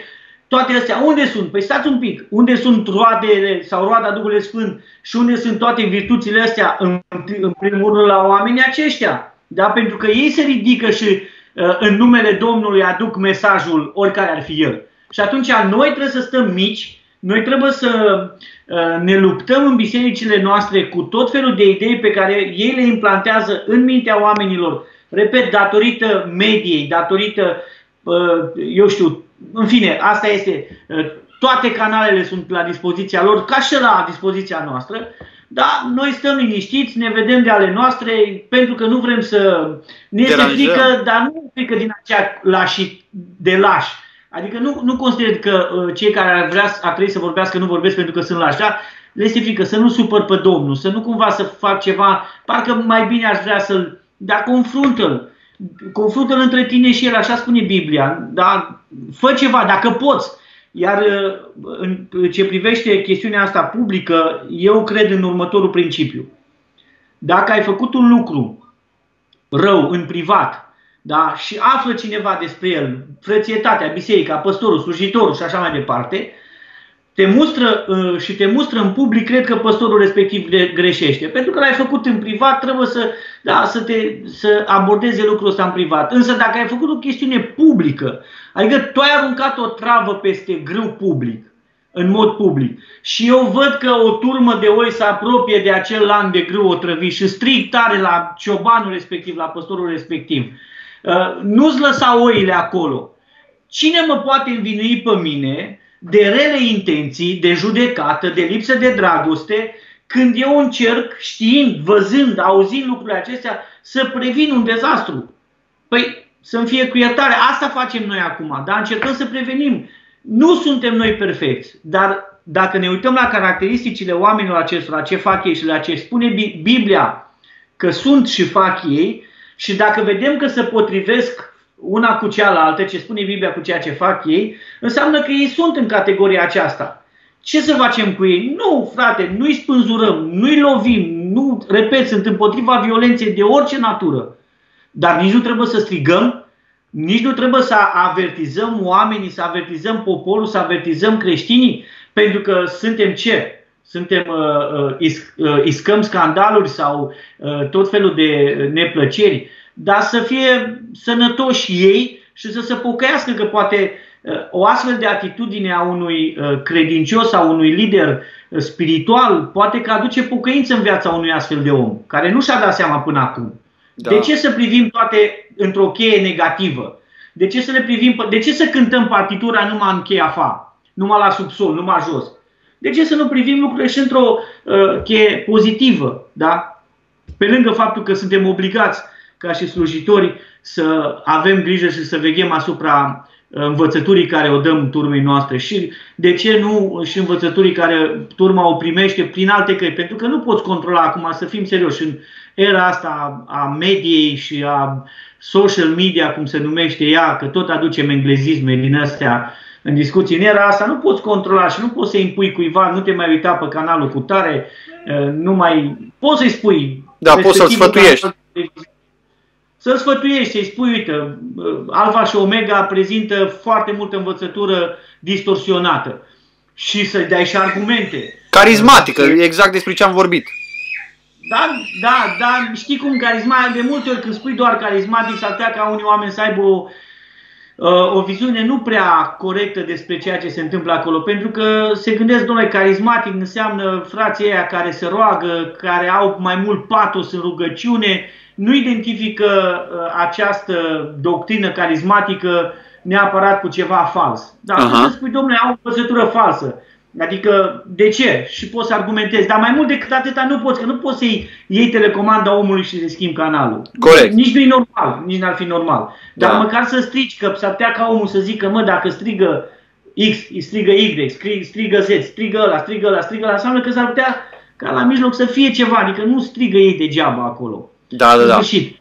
Speaker 2: Toate astea, unde sunt? Păi stați un pic. Unde sunt roadele sau roada Duhului Sfânt și unde sunt toate virtuțile astea în, în primul rând la oamenii aceștia? Da? Pentru că ei se ridică și uh, în numele Domnului aduc mesajul oricare ar fi el. Și atunci noi trebuie să stăm mici, noi trebuie să uh, ne luptăm în bisericile noastre cu tot felul de idei pe care ei le implantează în mintea oamenilor, repet, datorită mediei, datorită, uh, eu știu, în fine, asta este, uh, toate canalele sunt la dispoziția lor, ca și la dispoziția noastră, dar noi stăm liniștiți, ne vedem de ale noastre, pentru că nu vrem să ne este frică, dar nu frică din acea lași, de lași. Adică nu, nu consider că uh, cei care ar, vrea, ar trebui să vorbească nu vorbesc pentru că sunt lași, dar le este frică să nu supăr pe Domnul, să nu cumva să fac ceva, parcă mai bine aș vrea să-l, dar confruntă-l confruntă-l între tine și el, așa spune Biblia, dar fă ceva, dacă poți. Iar uh, în ce privește chestiunea asta publică, eu cred în următorul principiu. Dacă ai făcut un lucru rău în privat da, și află cineva despre el, frățietatea, biserica, păstorul, slujitorul și așa mai departe, te mustră uh, și te mustră în public, cred că păstorul respectiv greșește. Pentru că l-ai făcut în privat, trebuie să, da, să, te, să abordeze lucrul ăsta în privat. Însă dacă ai făcut o chestiune publică, adică tu ai aruncat o travă peste grâu public, în mod public, și eu văd că o turmă de oi se apropie de acel lan de grâu otrăvit și strig tare la ciobanul respectiv, la păstorul respectiv, uh, nu-ți lăsa oile acolo. Cine mă poate învinui pe mine de rele intenții, de judecată, de lipsă de dragoste, când eu încerc, știind, văzând, auzind lucrurile acestea, să previn un dezastru. Păi să-mi fie cu iertare. Asta facem noi acum, dar încercăm să prevenim. Nu suntem noi perfecți, dar dacă ne uităm la caracteristicile oamenilor acestora, ce fac ei și la ce spune Biblia că sunt și fac ei, și dacă vedem că se potrivesc una cu cealaltă, ce spune Biblia cu ceea ce fac ei, înseamnă că ei sunt în categoria aceasta. Ce să facem cu ei? Nu, frate, nu-i spânzurăm, nu-i lovim, nu, repet, sunt împotriva violenței de orice natură. Dar nici nu trebuie să strigăm, nici nu trebuie să avertizăm oamenii, să avertizăm poporul, să avertizăm creștinii, pentru că suntem ce? suntem, iscăm scandaluri sau tot felul de neplăceri, dar să fie sănătoși ei și să se pocăiască că poate o astfel de atitudine a unui credincios, a unui lider spiritual, poate că aduce pocăință în viața unui astfel de om, care nu și-a dat seama până acum. Da. De ce să privim toate într-o cheie negativă? De ce să le privim, de ce să cântăm partitura numai în cheia fa, numai la subsol, numai jos? De ce să nu privim lucrurile și într-o uh, cheie pozitivă, da? Pe lângă faptul că suntem obligați ca și slujitori să avem grijă și să veghem asupra învățăturii care o dăm turmei noastre. Și de ce nu și învățăturii care turma o primește prin alte căi, pentru că nu poți controla acum, să fim serioși, în era asta a mediei și a social media, cum se numește ea, că tot aducem englezisme din astea în discuții, în era asta nu poți controla și nu poți să impui cuiva, nu te mai uita pe canalul cu tare, nu mai poți să-i spui.
Speaker 1: Da, poți să-l sfătuiești
Speaker 2: să-l sfătuiești, să-i spui, uite, Alfa și Omega prezintă foarte multă învățătură distorsionată și să-i dai și argumente.
Speaker 1: Carismatică, exact despre ce am vorbit.
Speaker 2: Da, da, da, știi cum carisma, de multe ori când spui doar carismatic, s-ar putea ca unii oameni să aibă o, uh, o viziune nu prea corectă despre ceea ce se întâmplă acolo, pentru că se gândesc, domnule, carismatic înseamnă frații aia care se roagă, care au mai mult patos în rugăciune, nu identifică uh, această doctrină carismatică neapărat cu ceva fals. Dar uh-huh. să spui, domnule, au o văzătură falsă. Adică, de ce? Și poți să argumentezi. Dar mai mult decât atâta nu poți, că nu poți să-i iei telecomanda omului și să schimbi canalul.
Speaker 1: Corect.
Speaker 2: Nici nu e normal, nici n-ar fi normal. Dar da. măcar să strici, că s-ar putea ca omul să zică, mă, dacă strigă X, strigă Y, strigă Z, strigă ăla, strigă ăla, strigă ăla, înseamnă că s-ar putea ca la mijloc să fie ceva, adică nu strigă ei degeaba acolo.
Speaker 1: Da, da, da.
Speaker 2: Sfârșit.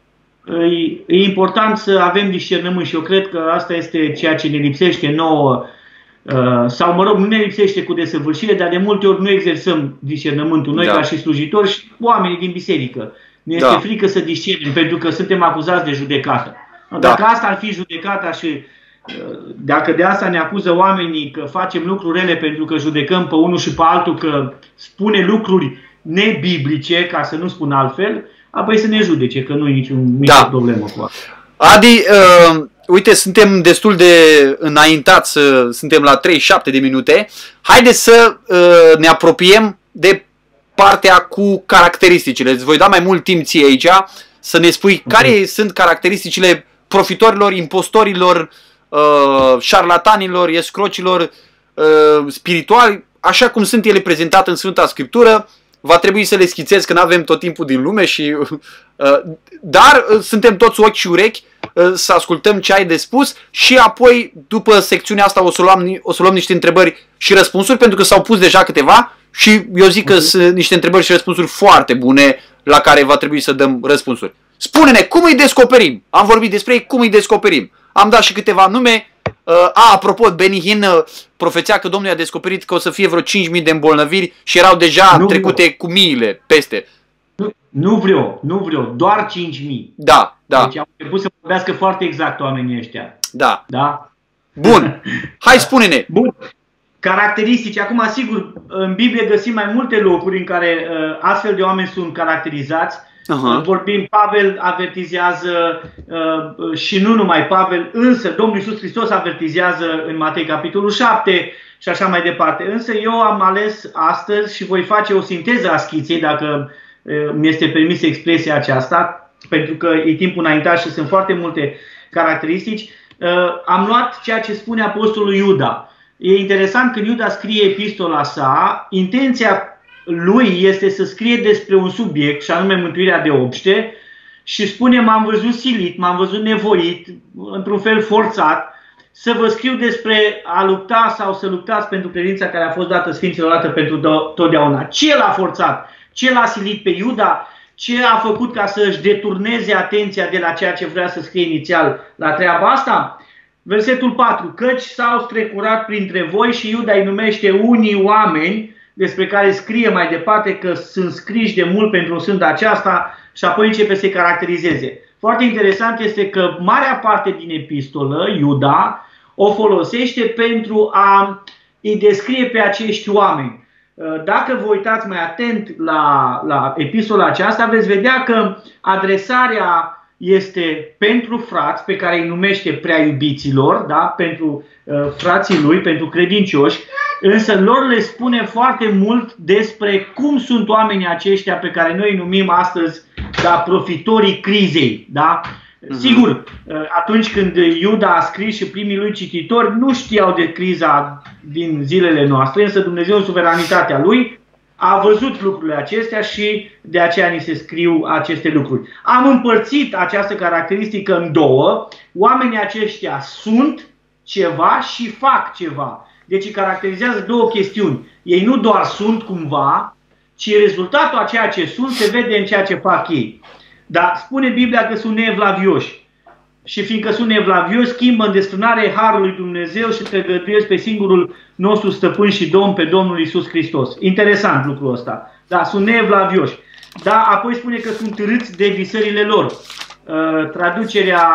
Speaker 2: E, e important să avem discernământ și eu cred că asta este ceea ce ne lipsește nouă uh, sau mă rog, nu ne lipsește cu desăvârșire, dar de multe ori nu exersăm discernământul noi da. ca și slujitori și oamenii din biserică. Ne este da. frică să discernem pentru că suntem acuzați de judecată. Da. Dacă asta ar fi judecata și uh, dacă de asta ne acuză oamenii că facem lucruri rele pentru că judecăm pe unul și pe altul, că spune lucruri nebiblice, ca să nu spun altfel, apoi să ne judece, că nu e niciun, nicio da. problemă cu asta.
Speaker 1: Adi, uh, uite, suntem destul de înaintați, uh, suntem la 37 de minute. Haideți să uh, ne apropiem de partea cu caracteristicile. Îți voi da mai mult timp ție aici să ne spui okay. care sunt caracteristicile profitorilor, impostorilor, uh, șarlatanilor, escrocilor uh, spirituali, așa cum sunt ele prezentate în Sfânta Scriptură, va trebui să le schițez că nu avem tot timpul din lume și uh, dar uh, suntem toți ochi și urechi uh, să ascultăm ce ai de spus și apoi după secțiunea asta o să luăm, o să luăm niște întrebări și răspunsuri pentru că s-au pus deja câteva și eu zic că uh-huh. sunt niște întrebări și răspunsuri foarte bune la care va trebui să dăm răspunsuri. Spune-ne cum îi descoperim. Am vorbit despre ei, cum îi descoperim. Am dat și câteva nume, Uh, a, apropo, Benny Hinn uh, profețea că Domnul a descoperit că o să fie vreo 5.000 de îmbolnăviri și erau deja nu trecute vreau. cu miile peste.
Speaker 2: Nu, nu vreau, nu vreau, doar 5.000.
Speaker 1: Da, da.
Speaker 2: Deci au început să vorbească foarte exact oamenii ăștia.
Speaker 1: Da.
Speaker 2: Da?
Speaker 1: Bun. Hai spune-ne.
Speaker 2: Bun. Caracteristici. Acum, sigur, în Biblie găsim mai multe locuri în care uh, astfel de oameni sunt caracterizați. Uh-huh. Vorbim, Pavel avertizează uh, și nu numai Pavel, însă Domnul Iisus Hristos avertizează în Matei capitolul 7 și așa mai departe. Însă eu am ales astăzi și voi face o sinteză a schiței, dacă uh, mi este permis expresia aceasta, pentru că e timpul înaintat și sunt foarte multe caracteristici. Uh, am luat ceea ce spune Apostolul Iuda. E interesant când Iuda scrie epistola sa, intenția lui este să scrie despre un subiect, și anume mântuirea de obște, și spune m-am văzut silit, m-am văzut nevoit, într-un fel forțat, să vă scriu despre a lupta sau să luptați pentru credința care a fost dată Sfinților dată pentru totdeauna. Ce l-a forțat? Ce l-a silit pe Iuda? Ce a făcut ca să își deturneze atenția de la ceea ce vrea să scrie inițial la treaba asta? Versetul 4. Căci s-au strecurat printre voi și Iuda îi numește unii oameni despre care scrie mai departe că sunt scriși de mult pentru sânda aceasta și apoi începe să-i caracterizeze. Foarte interesant este că marea parte din epistolă, Iuda, o folosește pentru a îi descrie pe acești oameni. dacă vă uitați mai atent la, la epistola aceasta, veți vedea că adresarea este pentru frați pe care îi numește prea iubiților, da? pentru uh, frații lui, pentru credincioși, însă lor le spune foarte mult despre cum sunt oamenii aceștia pe care noi îi numim astăzi da, profitorii crizei. Da? Uh-huh. Sigur, uh, atunci când Iuda a scris și primii lui cititori nu știau de criza din zilele noastre, însă Dumnezeu în suveranitatea lui a văzut lucrurile acestea și de aceea ni se scriu aceste lucruri. Am împărțit această caracteristică în două. Oamenii aceștia sunt ceva și fac ceva. Deci îi caracterizează două chestiuni. Ei nu doar sunt cumva, ci rezultatul a ceea ce sunt se vede în ceea ce fac ei. Dar spune Biblia că sunt neevlavioși și fiindcă sunt evlavios, schimbă în desfrânare Harului Dumnezeu și te găduiesc pe singurul nostru stăpân și domn, pe Domnul Isus Hristos. Interesant lucrul ăsta. Da, sunt neevlavioși. Da, apoi spune că sunt râți de visările lor. Uh, traducerea,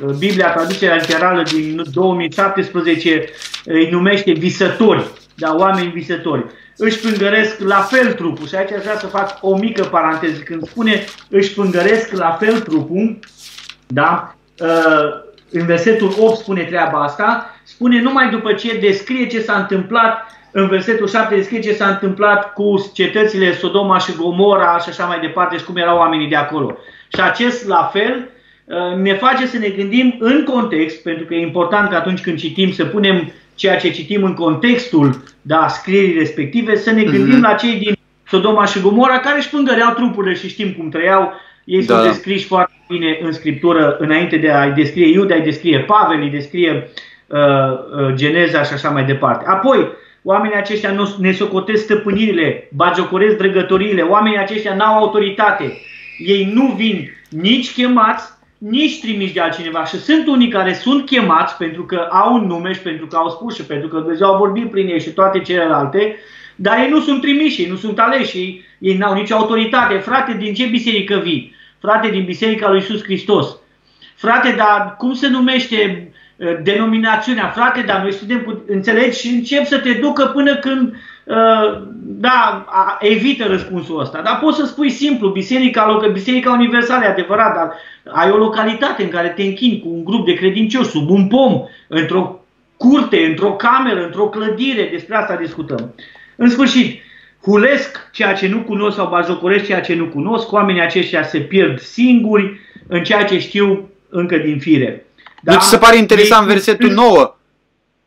Speaker 2: uh, Biblia, traducerea literală din 2017 îi numește visători, da, oameni visători. Își pângăresc la fel trupul și aici aș vrea să fac o mică paranteză. Când spune își pângăresc la fel trupul, da? Uh, în versetul 8 spune treaba asta, spune numai după ce descrie ce s-a întâmplat, în versetul 7 descrie ce s-a întâmplat cu cetățile Sodoma și Gomora și așa mai departe și cum erau oamenii de acolo. Și acest la fel uh, ne face să ne gândim în context, pentru că e important că atunci când citim să punem ceea ce citim în contextul da, scrierii respective, să ne gândim mm-hmm. la cei din Sodoma și Gomora care își pângăreau trupurile și știm cum trăiau ei da. sunt descriși foarte bine în Scriptură, înainte de a-i descrie Iuda, îi descrie Pavel, îi descrie uh, uh, Geneza și așa mai departe. Apoi, oamenii aceștia nu ne socotesc stăpânirile, bagiocoresc drăgătoriile, oamenii aceștia n-au autoritate. Ei nu vin nici chemați, nici trimiși de altcineva. Și sunt unii care sunt chemați pentru că au un nume și pentru că au spus și pentru că Dumnezeu a vorbit prin ei și toate celelalte, dar ei nu sunt trimiși, ei nu sunt aleși, ei, ei n-au nicio autoritate. Frate, din ce biserică vii? Frate din Biserica lui Iisus Hristos. Frate, dar cum se numește uh, denominațiunea? Frate, dar noi suntem, înțelegi, și încep să te ducă până când, uh, da, evită răspunsul ăsta. Dar poți să spui simplu, Biserica, Biserica Universală e adevărat, dar ai o localitate în care te închini cu un grup de credincioși, sub un pom, într-o curte, într-o cameră, într-o clădire, despre asta discutăm. În sfârșit, hulesc ceea ce nu cunosc sau bajocoresc ceea ce nu cunosc, oamenii aceștia se pierd singuri în ceea ce știu încă din fire.
Speaker 1: Da? Deci se pare interesant Ei, versetul 9.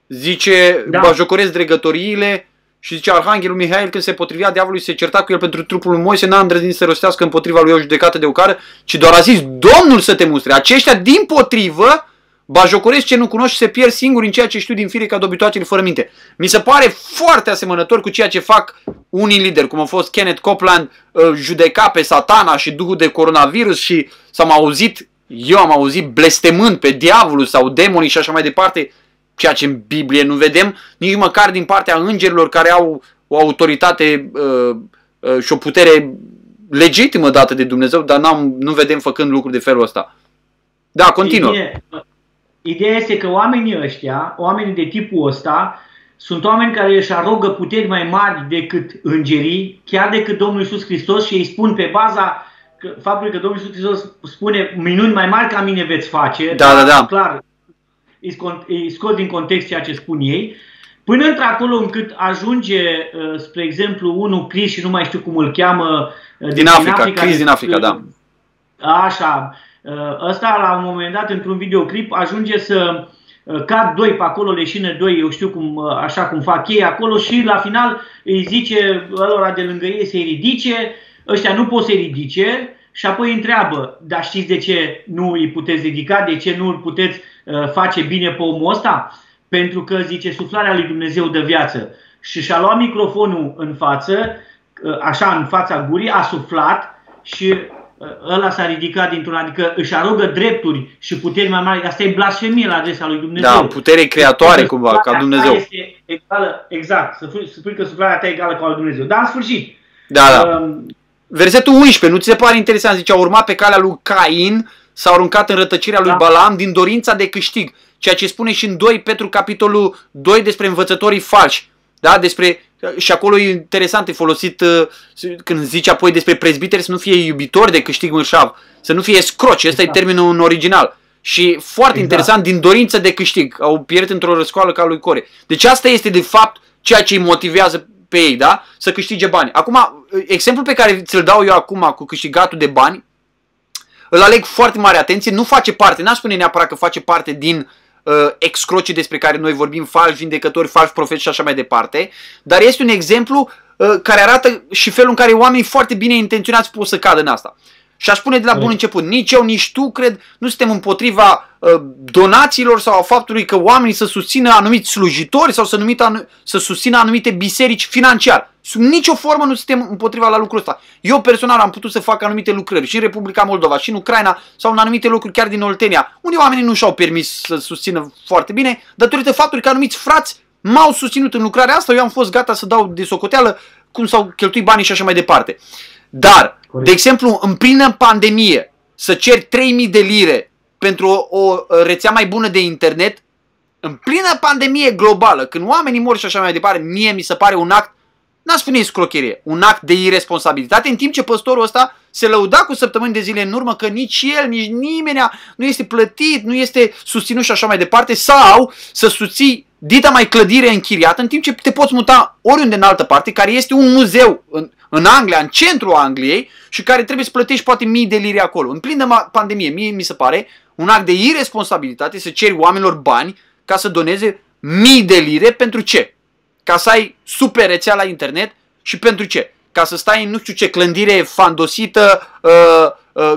Speaker 1: Zice, da. bajocoresc dregătoriile și zice Arhanghelul Mihail când se potrivea diavolului se certa cu el pentru trupul lui Moise, n-a îndrăznit să rostească împotriva lui o judecată de ocară, ci doar a zis, Domnul să te mustre. Aceștia din potrivă bajocoresc ce nu cunoști și se pierd singuri în ceea ce știu din fire ca dobitoacele fără minte. Mi se pare foarte asemănător cu ceea ce fac unii lideri, cum a fost Kenneth Copeland, uh, judeca pe satana și duhul de coronavirus și s-am auzit, eu am auzit blestemând pe diavolul sau demonii și așa mai departe, ceea ce în Biblie nu vedem, nici măcar din partea îngerilor care au o autoritate uh, uh, și o putere legitimă dată de Dumnezeu, dar n-am, nu vedem făcând lucruri de felul ăsta. Da, continuă. Bine,
Speaker 2: Ideea este că oamenii ăștia, oamenii de tipul ăsta, sunt oameni care își arogă puteri mai mari decât îngerii, chiar decât Domnul Isus Hristos și îi spun pe baza că, faptului că Domnul Isus Hristos spune minuni mai mari ca mine veți face,
Speaker 1: da, da, da.
Speaker 2: clar, îi scot din context ceea ce spun ei, până într-acolo încât ajunge, uh, spre exemplu, unul Cris și nu mai știu cum îl cheamă,
Speaker 1: uh, din, din Africa, Africa Cris din Africa, da.
Speaker 2: Așa, Uh, ăsta, la un moment dat, într-un videoclip, ajunge să uh, cad doi pe acolo, leșină doi, eu știu cum, uh, așa cum fac ei acolo și la final îi zice ălora de lângă ei să-i ridice, ăștia nu pot să-i ridice și apoi îi întreabă, dar știți de ce nu îi puteți ridica, de ce nu îl puteți face bine pe omul ăsta? Pentru că, zice, suflarea lui Dumnezeu de viață. Și și-a luat microfonul în față, așa în fața gurii, a suflat și ăla s-a ridicat dintr-un, adică își arogă drepturi și puteri mai mari, asta e blasfemie la adresa lui Dumnezeu.
Speaker 1: Da, putere creatoare cumva, ca Dumnezeu. Este
Speaker 2: egală, exact, să spui, să spui că suflarea ta e egală cu al Dumnezeu. Dar în sfârșit.
Speaker 1: Da, da. Um, Versetul 11, nu ți se pare interesant? Zice, a urmat pe calea lui Cain, s-a aruncat în rătăcirea lui da. Balaam din dorința de câștig. Ceea ce spune și în 2 Petru capitolul 2 despre învățătorii falși. Da? Despre și acolo e interesant, e folosit uh, când zice apoi despre prezbiteri să nu fie iubitori de câștig mărșav, să nu fie scroci, ăsta exact. e termenul în original. Și foarte exact. interesant, din dorință de câștig, au pierdut într-o răscoală ca lui Core. Deci asta este de fapt ceea ce îi motivează pe ei, da? Să câștige bani. Acum, exemplul pe care ți-l dau eu acum cu câștigatul de bani, îl aleg foarte mare atenție, nu face parte, n-aș spune neapărat că face parte din uh, excrocii despre care noi vorbim, falși vindecători, falși profeți și așa mai departe, dar este un exemplu uh, care arată și felul în care oamenii foarte bine intenționați pot să cadă în asta. Și aș spune de la bun început, nici eu, nici tu, cred, nu suntem împotriva uh, donațiilor sau a faptului că oamenii să susțină anumiți slujitori sau să, numit anu- să susțină anumite biserici financiar. Sub nicio formă nu suntem împotriva la lucrul ăsta. Eu personal am putut să fac anumite lucrări și în Republica Moldova, și în Ucraina, sau în anumite locuri chiar din Oltenia, unde oamenii nu și-au permis să susțină foarte bine, datorită faptului că anumiți frați m-au susținut în lucrarea asta, eu am fost gata să dau de socoteală cum s-au cheltuit banii și așa mai departe. Dar Corect. De exemplu, în plină pandemie, să ceri 3000 de lire pentru o, o rețea mai bună de internet, în plină pandemie globală, când oamenii mor și așa mai departe, mie mi se pare un act, n-aș spune scrocherie, un act de irresponsabilitate, în timp ce păstorul ăsta se lăuda cu săptămâni de zile în urmă că nici el, nici nimeni nu este plătit, nu este susținut și așa mai departe, sau să susții dita mai clădire închiriată, în timp ce te poți muta oriunde în altă parte, care este un muzeu în, în Anglia, în centrul Angliei și care trebuie să plătești poate mii de lire acolo. În plină pandemie, mie mi se pare un act de irresponsabilitate să ceri oamenilor bani ca să doneze mii de lire pentru ce? Ca să ai super rețea la internet și pentru ce? Ca să stai în nu știu ce clădire fandosită, uh, Uh,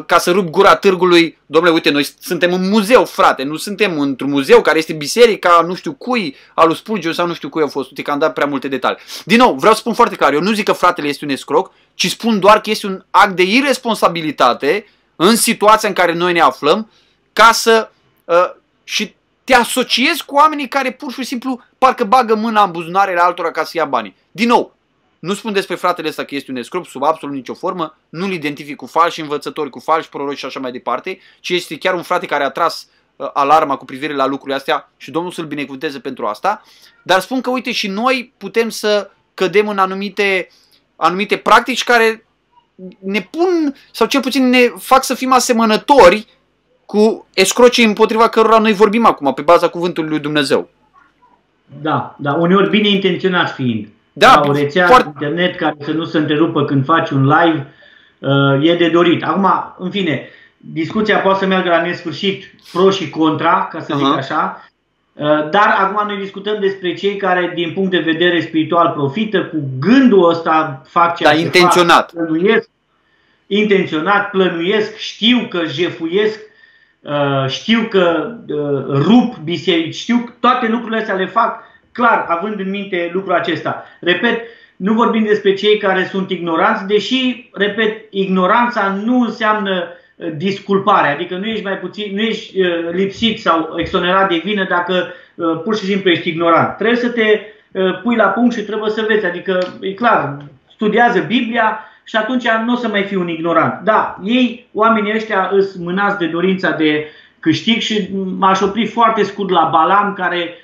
Speaker 1: ca să rup gura târgului, domnule, uite, noi suntem în muzeu, frate, nu suntem într-un muzeu care este biserica, nu știu cui, al lui Spurgeon sau nu știu cui a fost, uite că am dat prea multe detalii. Din nou, vreau să spun foarte clar, eu nu zic că fratele este un escroc, ci spun doar că este un act de irresponsabilitate în situația în care noi ne aflăm, ca să uh, și te asociezi cu oamenii care pur și simplu parcă bagă mâna în buzunarele altora ca să ia banii. Din nou, nu spun despre fratele ăsta că este un escrop sub absolut nicio formă, nu-l identific cu falși învățători, cu falși proroci și așa mai departe, ci este chiar un frate care a tras uh, alarma cu privire la lucrurile astea și Domnul să-l binecuvânteze pentru asta. Dar spun că, uite, și noi putem să cădem în anumite, anumite practici care ne pun, sau cel puțin ne fac să fim asemănători cu escrocii împotriva cărora noi vorbim acum, pe baza cuvântului lui Dumnezeu.
Speaker 2: Da, da, uneori bine intenționat fiind. Da, la o rețea foarte... internet care să nu se întrerupă când faci un live, uh, e de dorit. Acum, în fine, discuția poate să meargă la nesfârșit pro și contra, ca să zic uh-huh. așa, uh, dar acum noi discutăm despre cei care, din punct de vedere spiritual, profită cu gândul ăsta, fac ceea
Speaker 1: da,
Speaker 2: ce
Speaker 1: intenționat.
Speaker 2: fac, plănuiesc, intenționat, plănuiesc, știu că jefuiesc, uh, știu că rup biserici, știu toate lucrurile astea le fac clar, având în minte lucrul acesta. Repet, nu vorbim despre cei care sunt ignoranți, deși, repet, ignoranța nu înseamnă uh, disculpare, adică nu ești mai puțin, nu ești uh, lipsit sau exonerat de vină dacă uh, pur și simplu ești ignorant. Trebuie să te pui la punct și trebuie să vezi, adică e clar, studiază Biblia și atunci nu o să mai fii un ignorant. Da, ei, oamenii ăștia, îs mânați de dorința de câștig și m-aș opri foarte scurt la Balam care Uh,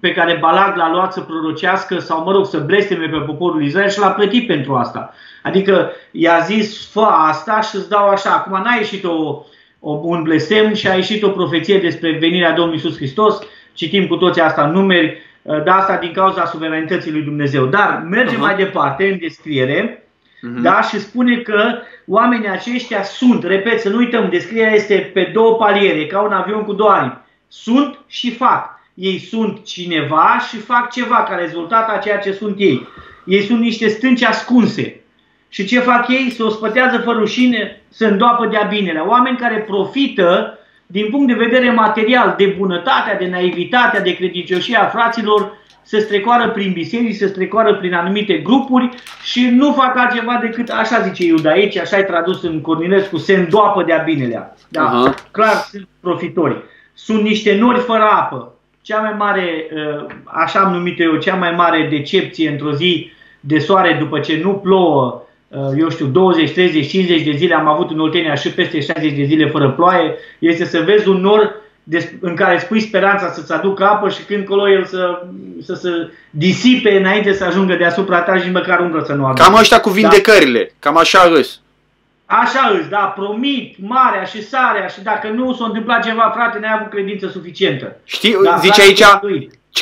Speaker 2: pe care Balag l-a luat să prorocească sau, mă rog, să blesteme pe poporul Israel și l-a plătit pentru asta. Adică i-a zis, fă asta și îți dau așa. Acum n-a ieșit o, o, un blestem și a ieșit o profeție despre venirea Domnului Iisus Hristos. Citim cu toții asta în numeri, uh, dar asta din cauza suveranității lui Dumnezeu. Dar mergem uh-huh. mai departe în descriere uh-huh. da? și spune că oamenii aceștia sunt, repet, să nu uităm, descrierea este pe două paliere, ca un avion cu două ani. Sunt și fac ei sunt cineva și fac ceva ca rezultat a ceea ce sunt ei. Ei sunt niște stânci ascunse. Și ce fac ei? Se ospătează fără rușine, se îndoapă de-a binele. Oameni care profită din punct de vedere material de bunătatea, de naivitatea, de credincioșia fraților, se strecoară prin biserici, se strecoară prin anumite grupuri și nu fac altceva decât, așa zice Iuda aici, așa e tradus în Cornilescu, se îndoapă de-a binelea. Da, uh-huh. clar sunt profitori. Sunt niște nori fără apă cea mai mare, uh, așa am numit eu, cea mai mare decepție într-o zi de soare după ce nu plouă, uh, eu știu, 20, 30, 50 de zile, am avut în Oltenia și peste 60 de zile fără ploaie, este să vezi un nor în care spui speranța să-ți aducă apă și când colo el să, să se disipe înainte să ajungă deasupra ta și măcar umbră să nu aducă.
Speaker 1: Cam ăștia cu vindecările, da? cam așa îs.
Speaker 2: Așa îți, da, promit marea și sarea și dacă nu s-a întâmplat ceva, frate, n-ai avut credință suficientă.
Speaker 1: Știi, da, zice aici,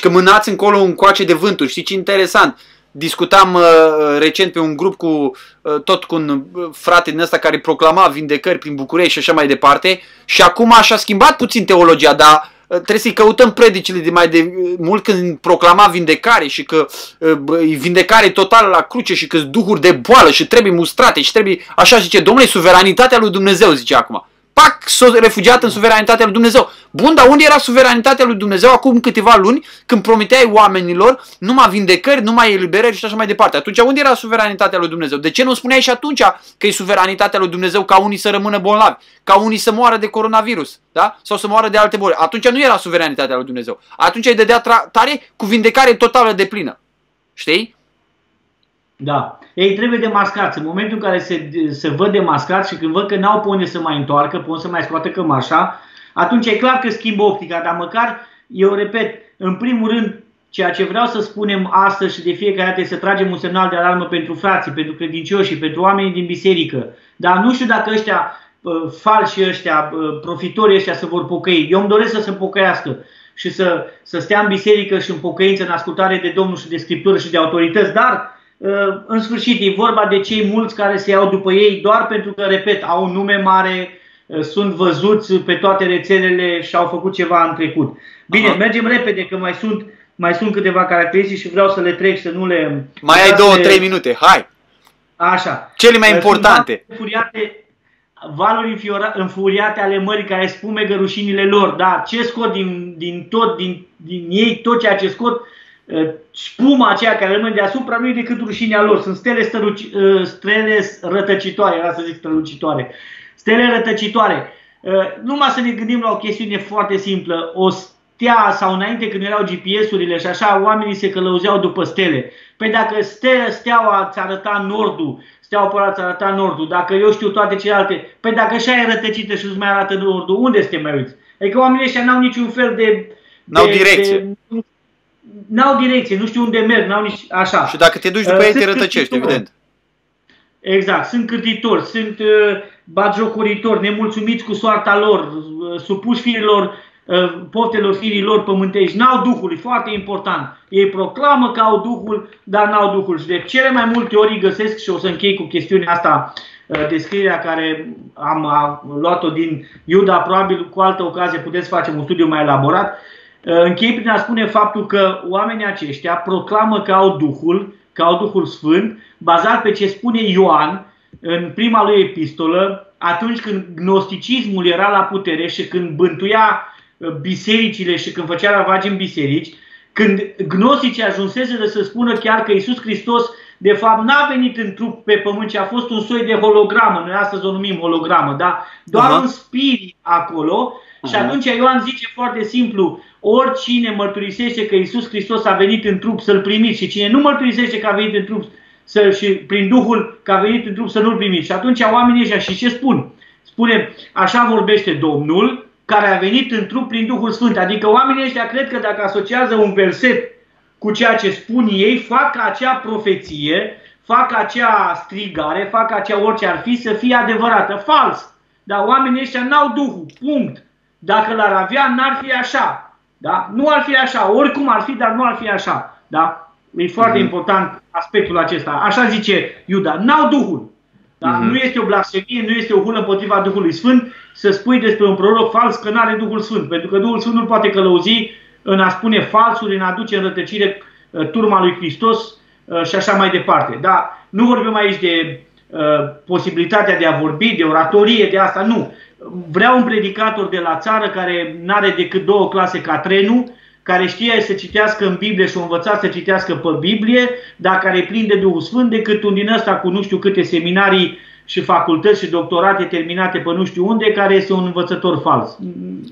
Speaker 1: că mânați încolo un coace de vânturi, știi ce interesant? Discutam uh, recent pe un grup cu uh, tot cu un uh, frate din ăsta care proclama vindecări prin București și așa mai departe și acum așa schimbat puțin teologia, dar uh, trebuie să-i căutăm predicile de mai de uh, mult când proclama vindecare și că uh, vindecare totală la cruce și că duhuri de boală și trebuie mustrate și trebuie, așa zice, domnule, suveranitatea lui Dumnezeu, zice acum pac, s-a refugiat în suveranitatea lui Dumnezeu. Bun, dar unde era suveranitatea lui Dumnezeu acum câteva luni când promiteai oamenilor numai vindecări, numai eliberări și așa mai departe? Atunci unde era suveranitatea lui Dumnezeu? De ce nu spuneai și atunci că e suveranitatea lui Dumnezeu ca unii să rămână bolnavi, ca unii să moară de coronavirus, da? Sau să moară de alte boli? Atunci nu era suveranitatea lui Dumnezeu. Atunci îi dădea tare cu vindecare totală de plină. Știi?
Speaker 2: Da. Ei trebuie demascați. În momentul în care se, se văd demascați și când văd că n-au pune să mai întoarcă, pun să mai scoată cămașa, atunci e clar că schimbă optica, dar măcar, eu repet, în primul rând, ceea ce vreau să spunem astăzi și de fiecare dată să tragem un semnal de alarmă pentru frații, pentru credincioși, pentru oamenii din biserică. Dar nu știu dacă ăștia falși ăștia, profitorii ăștia să vor pocăi. Eu îmi doresc să se pocăiască și să, să stea în biserică și în pocăință, în ascultare de Domnul și de Scriptură și de autorități, dar Uh, în sfârșit, e vorba de cei mulți care se iau după ei doar pentru că, repet, au un nume mare, uh, sunt văzuți pe toate rețelele și au făcut ceva în trecut. Bine, Aha. mergem repede că mai sunt, mai sunt câteva caracteristici și vreau să le trec, să nu le...
Speaker 1: Mai ai două, le... trei minute, hai!
Speaker 2: Așa.
Speaker 1: Cele mai uh, importante.
Speaker 2: Înfuriate, valuri înfuriate ale mării care spumegă rușinile lor. Da, ce scot din, din tot, din, din ei, tot ceea ce scot, spuma aceea care rămâne deasupra nu e decât rușinea lor. Sunt stele, stăruci, stele rătăcitoare, era să zic strălucitoare. Stele rătăcitoare. Numai să ne gândim la o chestiune foarte simplă. O stea sau înainte când erau GPS-urile și așa, oamenii se călăuzeau după stele. Păi dacă stea, steaua ți arăta nordul, steaua polar ți arăta nordul, dacă eu știu toate celelalte, păi dacă așa e rătăcită și îți mai arată nordul, unde să te mai uiți? Adică oamenii ăștia n-au niciun fel de...
Speaker 1: N-au direcție.
Speaker 2: De, n-au direcție, nu știu unde merg, n-au nici așa.
Speaker 1: Și dacă te duci după uh, ei, te rătăcești, evident.
Speaker 2: Exact, sunt cârtitori, sunt uh, bagiocoritori, nemulțumiți cu soarta lor, uh, supuși firilor, uh, poftelor firilor pământești, n-au Duhul, e foarte important. Ei proclamă că au Duhul, dar n-au Duhul. Și de cele mai multe ori găsesc, și o să închei cu chestiunea asta, uh, descrierea care am luat-o din Iuda, probabil cu altă ocazie puteți face un studiu mai elaborat, Uh, închei prin a spune faptul că oamenii aceștia proclamă că au Duhul, că au Duhul Sfânt, bazat pe ce spune Ioan în prima lui epistolă, atunci când gnosticismul era la putere și când bântuia uh, bisericile și când făcea ravagi în biserici, când gnosticii ajunsese de să spună chiar că Isus Hristos de fapt n-a venit în trup pe pământ, ci a fost un soi de hologramă, noi astăzi o numim hologramă, da? doar uh-huh. un spirit acolo uh-huh. și atunci Ioan zice foarte simplu, oricine mărturisește că Isus Hristos a venit în trup să-L primiți și cine nu mărturisește că a venit în trup să, și prin Duhul că a venit în trup să nu-L primiți. Și atunci oamenii ăștia și ce spun? Spune, așa vorbește Domnul care a venit în trup prin Duhul Sfânt. Adică oamenii ăștia cred că dacă asociază un verset cu ceea ce spun ei, fac acea profeție, fac acea strigare, fac acea orice ar fi să fie adevărată. Fals! Dar oamenii ăștia n-au Duhul. Punct. Dacă l-ar avea, n-ar fi așa. Da? Nu ar fi așa, oricum ar fi, dar nu ar fi așa. Da? E foarte mm-hmm. important aspectul acesta. Așa zice Iuda, n-au Duhul. Da? Mm-hmm. Nu este o blasfemie, nu este o hulă împotriva Duhului Sfânt să spui despre un proroc fals că nu are Duhul Sfânt. Pentru că Duhul Sfânt nu poate călăuzi în a spune falsuri, în a aduce în rătăcire uh, turma lui Hristos uh, și așa mai departe. Da? Nu vorbim aici de uh, posibilitatea de a vorbi, de oratorie, de asta, nu vreau un predicator de la țară care nu are decât două clase ca trenul, care știe să citească în Biblie și o învăța să citească pe Biblie, dar care e plin de Duhul Sfânt, decât un din ăsta cu nu știu câte seminarii și facultăți și doctorate terminate pe nu știu unde, care este un învățător fals.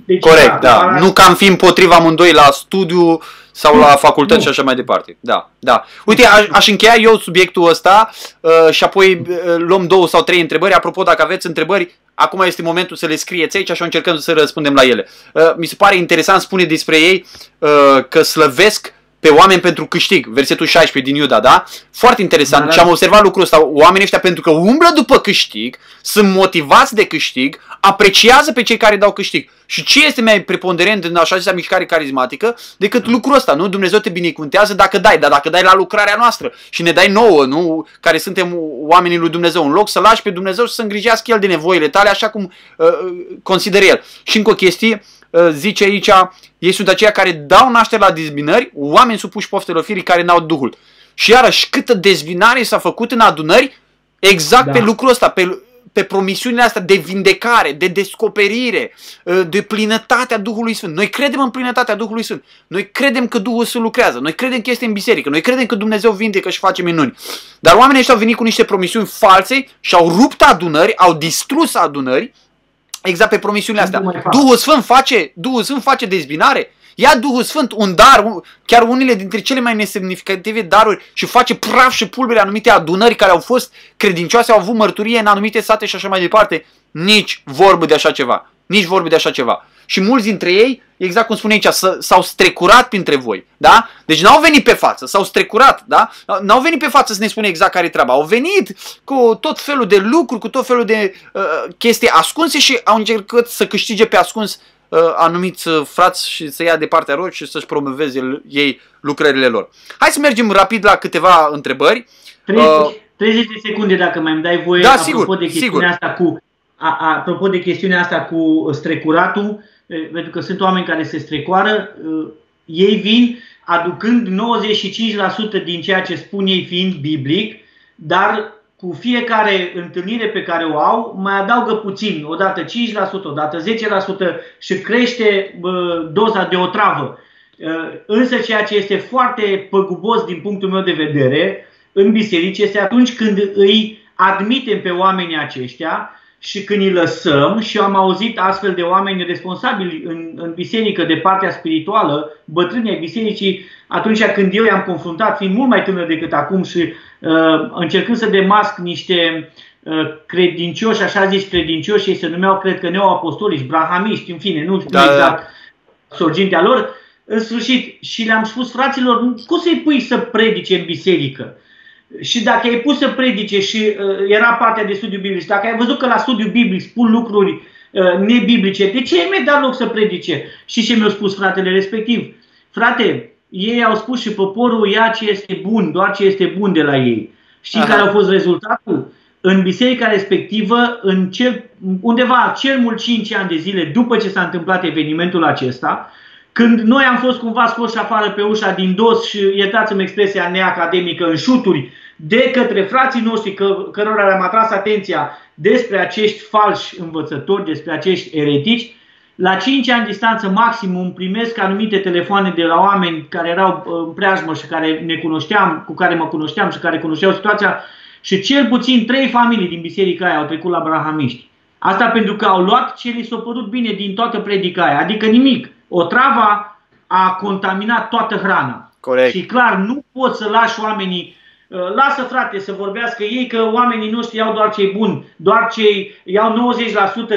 Speaker 1: Deci, Corect, da. da. Nu că am fi împotriva amândoi la studiu sau la facultăți nu. și așa mai departe. Da, da. Uite, aș, aș încheia eu subiectul ăsta uh, și apoi uh, luăm două sau trei întrebări. Apropo, dacă aveți întrebări, acum este momentul să le scrieți aici și încercăm să răspundem la ele. Uh, mi se pare interesant, spune despre ei uh, că slăvesc pe oameni pentru câștig, versetul 16 din Iuda, da? Foarte interesant da, da. și am observat lucrul ăsta. Oamenii ăștia pentru că umblă după câștig, sunt motivați de câștig, apreciază pe cei care dau câștig. Și ce este mai preponderent în așa zisea mișcare carismatică decât lucrul ăsta, nu? Dumnezeu te binecuvântează dacă dai, dar dacă dai la lucrarea noastră și ne dai nouă, nu? Care suntem oamenii lui Dumnezeu, în loc să lași pe Dumnezeu și să îngrijească El de nevoile tale așa cum uh, consideră El. Și încă o chestie, uh, zice aici, ei sunt aceia care dau naștere la dezbinări, oameni supuși poftelor firii care n-au Duhul. Și iarăși, câtă dezbinare s-a făcut în adunări exact da. pe lucrul ăsta, pe, pe promisiunile astea de vindecare, de descoperire, ă, de plinătatea Duhului Sfânt. Noi credem în plinătatea Duhului Sfânt. Noi credem că Duhul Sfânt lucrează. Noi credem că este în biserică. Noi credem că Dumnezeu vindecă și face minuni. Dar oamenii ăștia au venit cu niște promisiuni false și au rupt adunări, au distrus adunări Exact pe promisiunile astea. Duhul Sfânt face, Duhul Sfânt face dezbinare. Ia Duhul Sfânt un dar, chiar unele dintre cele mai nesemnificative daruri și face praf și pulbere anumite adunări care au fost credincioase, au avut mărturie în anumite sate și așa mai departe. Nici vorbă de așa ceva. Nici vorbă de așa ceva și mulți dintre ei, exact cum spune aici, s-au strecurat printre voi. Da? Deci n-au venit pe față, s-au strecurat. Da? N-au venit pe față să ne spune exact care e treaba. Au venit cu tot felul de lucruri, cu tot felul de uh, chestii ascunse și au încercat să câștige pe ascuns uh, anumiți uh, frați și să ia de partea lor și să-și promoveze ei lucrările lor. Hai să mergem rapid la câteva întrebări.
Speaker 2: 30, uh, 30 de secunde dacă mai îmi dai voie
Speaker 1: da, sigur,
Speaker 2: de chestiunea
Speaker 1: sigur.
Speaker 2: asta cu a, a, apropo de chestiunea asta cu strecuratul, pentru că sunt oameni care se strecoară, ei vin aducând 95% din ceea ce spun ei fiind biblic, dar cu fiecare întâlnire pe care o au, mai adaugă puțin, odată 5%, odată 10% și crește doza de otravă. Însă ceea ce este foarte păgubos din punctul meu de vedere în biserici este atunci când îi admitem pe oamenii aceștia și când îi lăsăm, și am auzit astfel de oameni responsabili în, în biserică de partea spirituală, bătrânii ai bisericii, atunci când eu i-am confruntat, fiind mult mai tânăr decât acum și uh, încercând să demasc niște uh, credincioși, așa zis credincioși, ei se numeau, cred că neoapostolici, brahamiști, în fine, nu știu da, da. exact sorgintea lor, în sfârșit, și le-am spus fraților, cum să-i pui să predice în biserică? Și dacă ai pus să predice și uh, era partea de studiu biblic, dacă ai văzut că la studiu biblic spun lucruri uh, nebiblice, de ce mi-ai dat loc să predice? Și ce mi-a spus fratele respectiv? Frate, ei au spus și poporul ia ce este bun, doar ce este bun de la ei. Știi Aha. care a fost rezultatul? În biserica respectivă, în cel, undeva cel mult 5 ani de zile după ce s-a întâmplat evenimentul acesta, când noi am fost cumva scoși afară pe ușa din dos și iertați-mi expresia neacademică în șuturi de către frații noștri că, cărora le-am atras atenția despre acești falși învățători, despre acești eretici, la 5 ani distanță maximum primesc anumite telefoane de la oameni care erau uh, în preajmă și care ne cunoșteam, cu care mă cunoșteam și care cunoșteau situația și cel puțin trei familii din biserica aia au trecut la brahamiști. Asta pentru că au luat ce li s-a părut bine din toată predica aia, adică nimic. O trava a contaminat toată hrana.
Speaker 1: Corect.
Speaker 2: Și clar, nu poți să lași oamenii Uh, lasă frate să vorbească ei că oamenii noștri iau doar cei buni, doar cei iau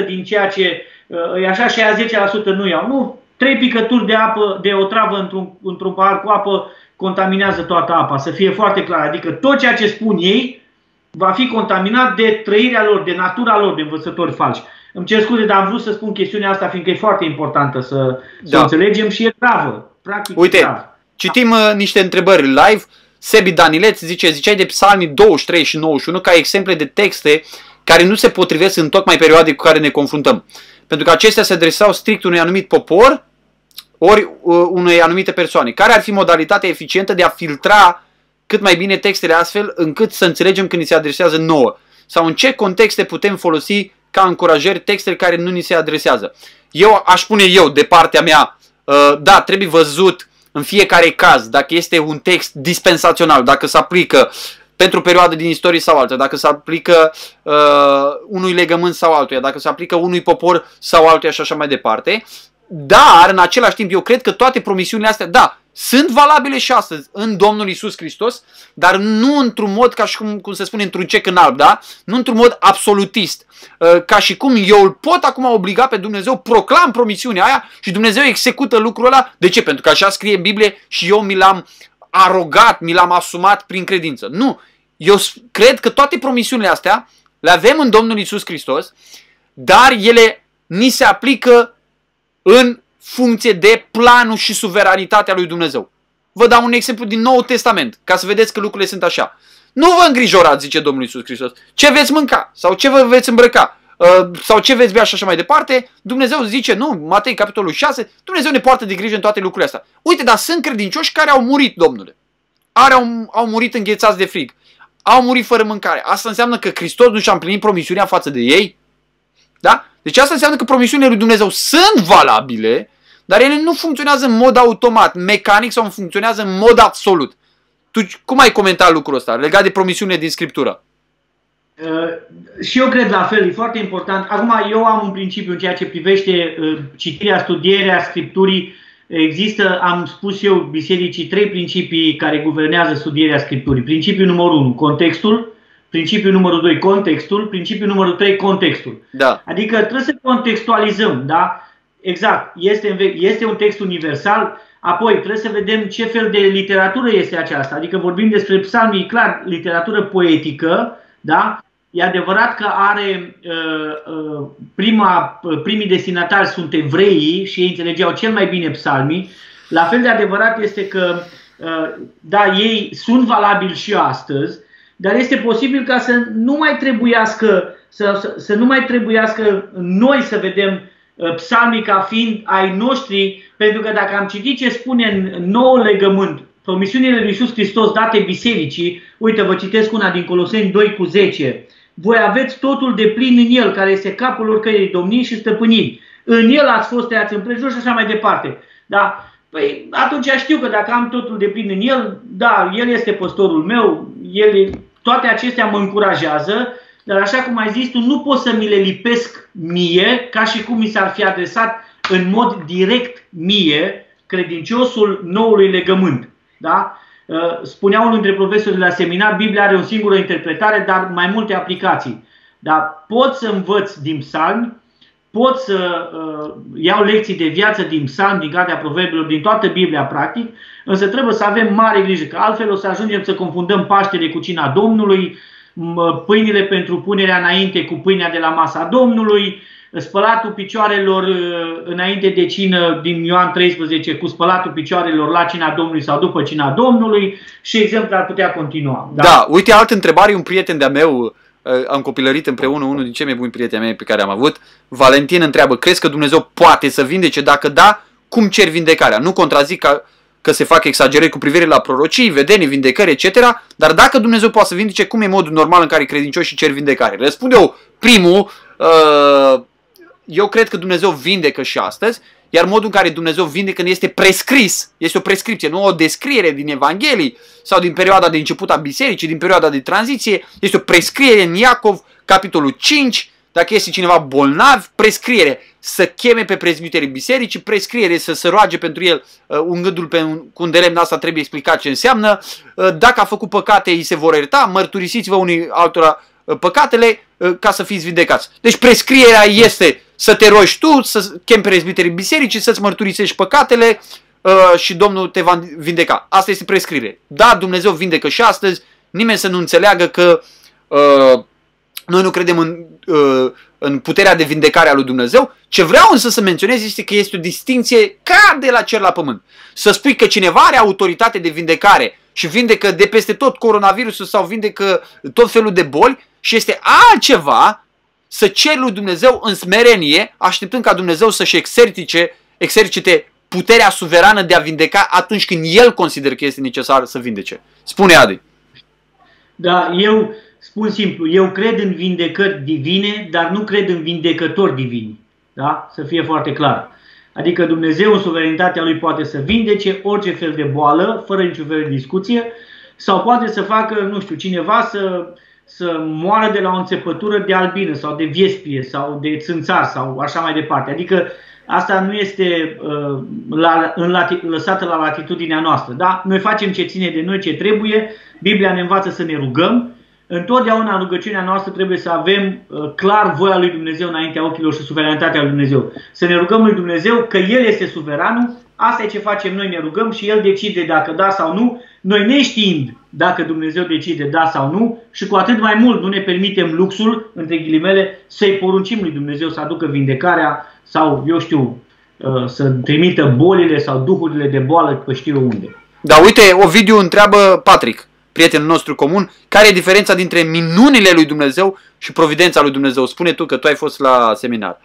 Speaker 2: 90% din ceea ce uh, e așa și aia 10% nu iau. Nu, trei picături de apă, de o travă într-un, într-un pahar cu apă contaminează toată apa, să fie foarte clar. Adică tot ceea ce spun ei va fi contaminat de trăirea lor, de natura lor, de învățători falși. Îmi cer scuze, dar am vrut să spun chestiunea asta, fiindcă e foarte importantă să, da. să înțelegem și e gravă. Practic
Speaker 1: Uite,
Speaker 2: e gravă.
Speaker 1: citim uh, niște întrebări live. Sebi Danileț zice, ziceai de psalmii 23 și 91 ca exemple de texte care nu se potrivesc în tocmai perioade cu care ne confruntăm. Pentru că acestea se adresau strict unui anumit popor ori uh, unei anumite persoane. Care ar fi modalitatea eficientă de a filtra cât mai bine textele astfel încât să înțelegem când ni se adresează nouă? Sau în ce contexte putem folosi ca încurajări textele care nu ni se adresează? Eu aș spune eu, de partea mea, uh, da, trebuie văzut în fiecare caz, dacă este un text dispensațional, dacă se aplică pentru o perioadă din istorie sau alta, dacă se aplică uh, unui legământ sau altuia, dacă se aplică unui popor sau altuia și așa mai departe. Dar, în același timp, eu cred că toate promisiunile astea, da, sunt valabile și astăzi în Domnul Isus Hristos, dar nu într-un mod, ca și cum, cum se spune, într-un cec în alb, da? Nu într-un mod absolutist. Uh, ca și cum eu îl pot acum obliga pe Dumnezeu, proclam promisiunea aia și Dumnezeu execută lucrul ăla. De ce? Pentru că așa scrie în Biblie și eu mi l-am arogat, mi l-am asumat prin credință. Nu. Eu cred că toate promisiunile astea le avem în Domnul Isus Hristos, dar ele ni se aplică în funcție de planul și suveranitatea lui Dumnezeu. Vă dau un exemplu din Noul Testament, ca să vedeți că lucrurile sunt așa. Nu vă îngrijorați, zice Domnul Isus Hristos, ce veți mânca sau ce vă veți îmbrăca uh, sau ce veți bea și așa mai departe. Dumnezeu zice, nu, Matei capitolul 6, Dumnezeu ne poartă de grijă în toate lucrurile astea. Uite, dar sunt credincioși care au murit, Domnule. Are, au, au murit înghețați de frig. Au murit fără mâncare. Asta înseamnă că Hristos nu și-a împlinit promisiunea față de ei? Da? Deci asta înseamnă că promisiunile lui Dumnezeu sunt valabile, dar ele nu funcționează în mod automat, mecanic sau funcționează în mod absolut. Tu cum ai comentat lucrul ăsta legat de promisiunile din Scriptură?
Speaker 2: Uh, și eu cred la fel, e foarte important. Acum, eu am un principiu în ceea ce privește uh, citirea, studierea Scripturii. Există, am spus eu, bisericii, trei principii care guvernează studierea Scripturii. Principiul numărul 1, contextul. Principiul numărul 2, contextul. Principiul numărul 3, contextul.
Speaker 1: Da.
Speaker 2: Adică trebuie să contextualizăm, da? Exact, este, este un text universal, apoi trebuie să vedem ce fel de literatură este aceasta, adică vorbim despre psalmii, clar, literatură poetică, da? E adevărat că are uh, uh, prima, primii destinatari sunt evreii și ei înțelegeau cel mai bine psalmii. La fel de adevărat este că, uh, da, ei sunt valabili și astăzi, dar este posibil ca să nu mai trebuiască să, să, să nu mai trebuiască noi să vedem Uh, psalmii ca fiind ai noștri, pentru că dacă am citit ce spune în nou legământ, promisiunile lui Iisus Hristos date bisericii, uite, vă citesc una din Coloseni 2 cu 10, voi aveți totul de plin în El, care este capul oricărei domnii și stăpâniri. În El ați fost tăiați împrejur și așa mai departe. Da? Păi atunci știu că dacă am totul de plin în El, da, El este păstorul meu, el, toate acestea mă încurajează, dar așa cum ai zis tu, nu pot să mi le lipesc mie, ca și cum mi s-ar fi adresat în mod direct mie, credinciosul noului legământ. Da? Uh, spunea unul dintre profesorii la seminar, Biblia are o singură interpretare, dar mai multe aplicații. Dar pot să învăț din psalmi, pot să uh, iau lecții de viață din psalmi, din Cartea Proverbilor, din toată Biblia practic, însă trebuie să avem mare grijă, că altfel o să ajungem să confundăm Paștele cu cina Domnului, pâinile pentru punerea înainte cu pâinea de la masa Domnului, spălatul picioarelor uh, înainte de cină din Ioan 13 cu spălatul picioarelor la cina Domnului sau după cina Domnului și exemplu ar putea continua.
Speaker 1: Da, da uite altă întrebare, un prieten de-a meu, uh, am copilărit împreună, unul din cei mai buni prieteni mei pe care am avut, Valentin întreabă, crezi că Dumnezeu poate să vindece? Dacă da, cum cer vindecarea? Nu contrazic că că se fac exagerări cu privire la prorocii, vedenii, vindecări, etc. Dar dacă Dumnezeu poate să vindece, cum e modul normal în care credincioșii cer vindecare? Răspund eu, primul, uh, eu cred că Dumnezeu vindecă și astăzi, iar modul în care Dumnezeu vindecă este prescris, este o prescripție, nu o descriere din Evanghelii sau din perioada de început a bisericii, din perioada de tranziție, este o prescriere în Iacov, capitolul 5, dacă este cineva bolnav, prescriere să cheme pe prezbiterii bisericii, prescriere să se roage pentru el uh, un gândul pe un, cu un de lemn, asta trebuie explicat ce înseamnă. Uh, dacă a făcut păcate, îi se vor ierta, mărturisiți-vă unii altora uh, păcatele uh, ca să fiți vindecați. Deci prescrierea este să te rogi tu, să chemi pe prezbiterii bisericii, să-ți mărturisești păcatele uh, și Domnul te va vindeca. Asta este prescriere. Da, Dumnezeu vindecă și astăzi, nimeni să nu înțeleagă că uh, noi nu credem în, uh, în puterea de vindecare a lui Dumnezeu. Ce vreau însă să menționez este că este o distinție ca de la cer la pământ. Să spui că cineva are autoritate de vindecare și vindecă de peste tot coronavirusul sau vindecă tot felul de boli și este altceva să ceri lui Dumnezeu în smerenie, așteptând ca Dumnezeu să-și exercice, exercite puterea suverană de a vindeca atunci când El consideră că este necesar să vindece. Spune Adi.
Speaker 2: Da, eu Spun simplu, eu cred în vindecări divine, dar nu cred în vindecători divini. Da? Să fie foarte clar. Adică Dumnezeu în suveranitatea Lui poate să vindece orice fel de boală, fără niciun fel de discuție, sau poate să facă, nu știu, cineva să, să moară de la o înțepătură de albină sau de viespie sau de țânțar sau așa mai departe. Adică asta nu este uh, la, în lati, lăsată la latitudinea noastră. Da? Noi facem ce ține de noi, ce trebuie. Biblia ne învață să ne rugăm. Întotdeauna în rugăciunea noastră trebuie să avem uh, clar voia lui Dumnezeu înaintea ochilor și suveranitatea lui Dumnezeu. Să ne rugăm lui Dumnezeu că El este suveranul, asta e ce facem noi, ne rugăm și El decide dacă da sau nu. Noi neștiind dacă Dumnezeu decide da sau nu și cu atât mai mult nu ne permitem luxul, între ghilimele, să-i poruncim lui Dumnezeu să aducă vindecarea sau, eu știu, uh, să trimită bolile sau duhurile de boală pe știu unde.
Speaker 1: Da, uite, Ovidiu întreabă Patrick, prietenul nostru comun, care e diferența dintre minunile lui Dumnezeu și providența lui Dumnezeu? Spune tu că tu ai fost la seminar.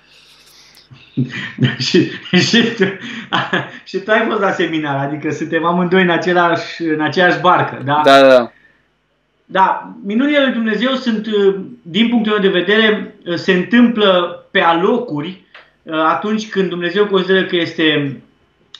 Speaker 2: și, și, tu, și tu ai fost la seminar, adică suntem amândoi în, același, în aceeași barcă, da?
Speaker 1: Da, da.
Speaker 2: Da, minunile lui Dumnezeu sunt, din punctul meu de vedere, se întâmplă pe alocuri atunci când Dumnezeu consideră că este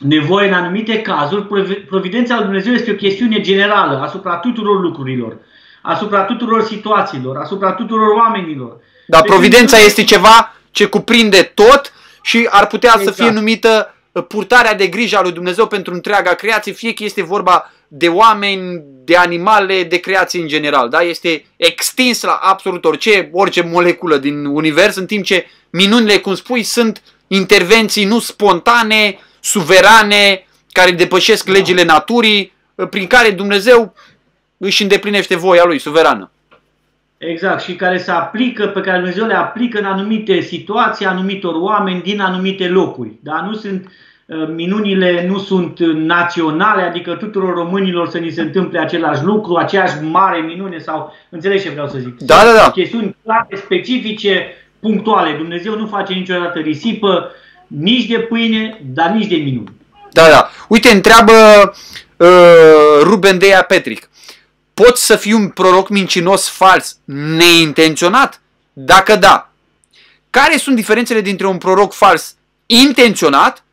Speaker 2: nevoie în anumite cazuri. Providența lui Dumnezeu este o chestiune generală asupra tuturor lucrurilor, asupra tuturor situațiilor, asupra tuturor oamenilor.
Speaker 1: Dar deci, providența este ceva ce cuprinde tot și ar putea exact. să fie exact. numită uh, purtarea de grijă a lui Dumnezeu pentru întreaga creație, fie că este vorba de oameni, de animale, de creație în general. Da? Este extins la absolut orice, orice moleculă din univers, în timp ce minunile, cum spui, sunt intervenții nu spontane, suverane, care depășesc da. legile naturii, uh, prin care Dumnezeu își îndeplinește voia lui suverană.
Speaker 2: Exact, și care se aplică, pe care Dumnezeu le aplică în anumite situații, anumitor oameni din anumite locuri. Da? Nu sunt uh, minunile nu sunt naționale, adică tuturor românilor să ni se întâmple același lucru, aceeași mare minune sau înțelegi ce vreau să zic.
Speaker 1: Da, da, da.
Speaker 2: Chestiuni clare, specifice, punctuale. Dumnezeu nu face niciodată risipă, nici de pâine, dar nici de minuni.
Speaker 1: Da, da. Uite, întreabă uh, Ruben Deia Petric. Poți să fii un proroc mincinos fals neintenționat? Dacă da, care sunt diferențele dintre un proroc fals intenționat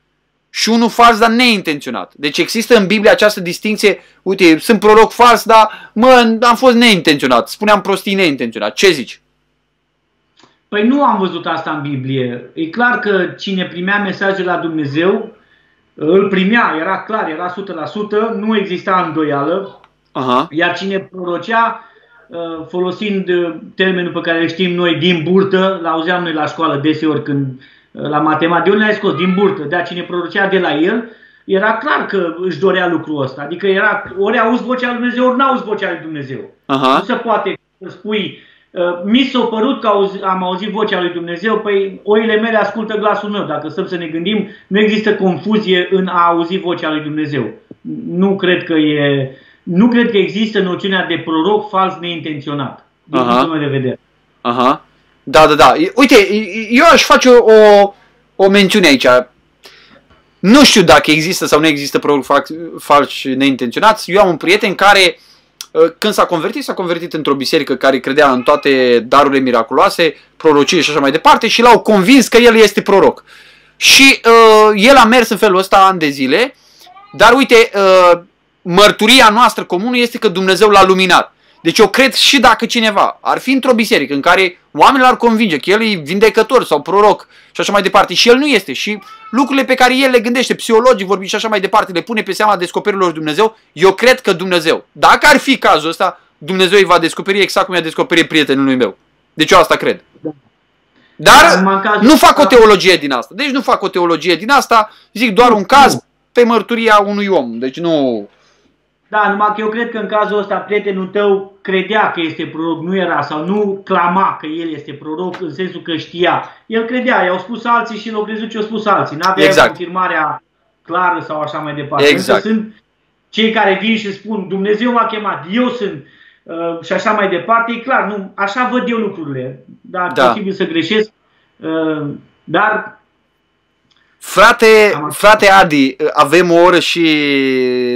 Speaker 1: și unul fals, dar neintenționat? Deci există în Biblie această distinție, uite, sunt proroc fals, dar mă, am fost neintenționat, spuneam prostii neintenționat. Ce zici?
Speaker 2: Păi nu am văzut asta în Biblie. E clar că cine primea mesajul la Dumnezeu, îl primea, era clar, era 100%, nu exista îndoială. Aha. Iar cine prorocea, uh, folosind uh, termenul pe care îl știm noi, din burtă, l-auzeam noi la școală deseori când uh, la matematică, de unde ai scos? Din burtă. Dar cine prorocea de la el, era clar că își dorea lucrul ăsta. Adică era, ori auzi vocea lui Dumnezeu, ori n-auzi vocea lui Dumnezeu. Aha. Nu se poate să spui, mi s-a părut că am auzit vocea lui Dumnezeu, păi oile mele ascultă glasul meu. Dacă stăm să ne gândim, nu există confuzie în a auzi vocea lui Dumnezeu. Nu cred că e nu cred că există noțiunea de proroc fals neintenționat, din Aha. punctul meu de vedere.
Speaker 1: Aha. Da, da, da. Uite, eu aș face o, o mențiune aici. Nu știu dacă există sau nu există proroc fals neintenționați. Eu am un prieten care, ă, când s-a convertit, s-a convertit într-o biserică care credea în toate darurile miraculoase, prorocii și așa mai departe și l-au convins că el este proroc. Și uh, el a mers în felul ăsta ani de zile, dar uite, uh, mărturia noastră comună este că Dumnezeu l-a luminat. Deci eu cred și dacă cineva ar fi într-o biserică în care oamenii ar convinge că el e vindecător sau proroc și așa mai departe și el nu este și lucrurile pe care el le gândește, psihologic vorbind și așa mai departe, le pune pe seama descoperirilor Dumnezeu, eu cred că Dumnezeu, dacă ar fi cazul ăsta, Dumnezeu îi va descoperi exact cum i-a descoperit prietenului meu. Deci eu asta cred. Dar nu fac o teologie din asta. Deci nu fac o teologie din asta, zic doar un caz pe mărturia unui om. Deci nu
Speaker 2: da, numai că eu cred că în cazul ăsta prietenul tău credea că este proroc, nu era, sau nu clama că el este proroc în sensul că știa. El credea, i-au spus alții și l-au crezut ce au spus alții. N-avea exact. confirmarea clară sau așa mai departe.
Speaker 1: Exact.
Speaker 2: Însă sunt cei care vin și spun Dumnezeu m-a chemat, eu sunt uh, și așa mai departe. E clar, nu, așa văd eu lucrurile. Da, da. posibil să greșesc, uh, dar
Speaker 1: Frate, frate Adi, avem o oră și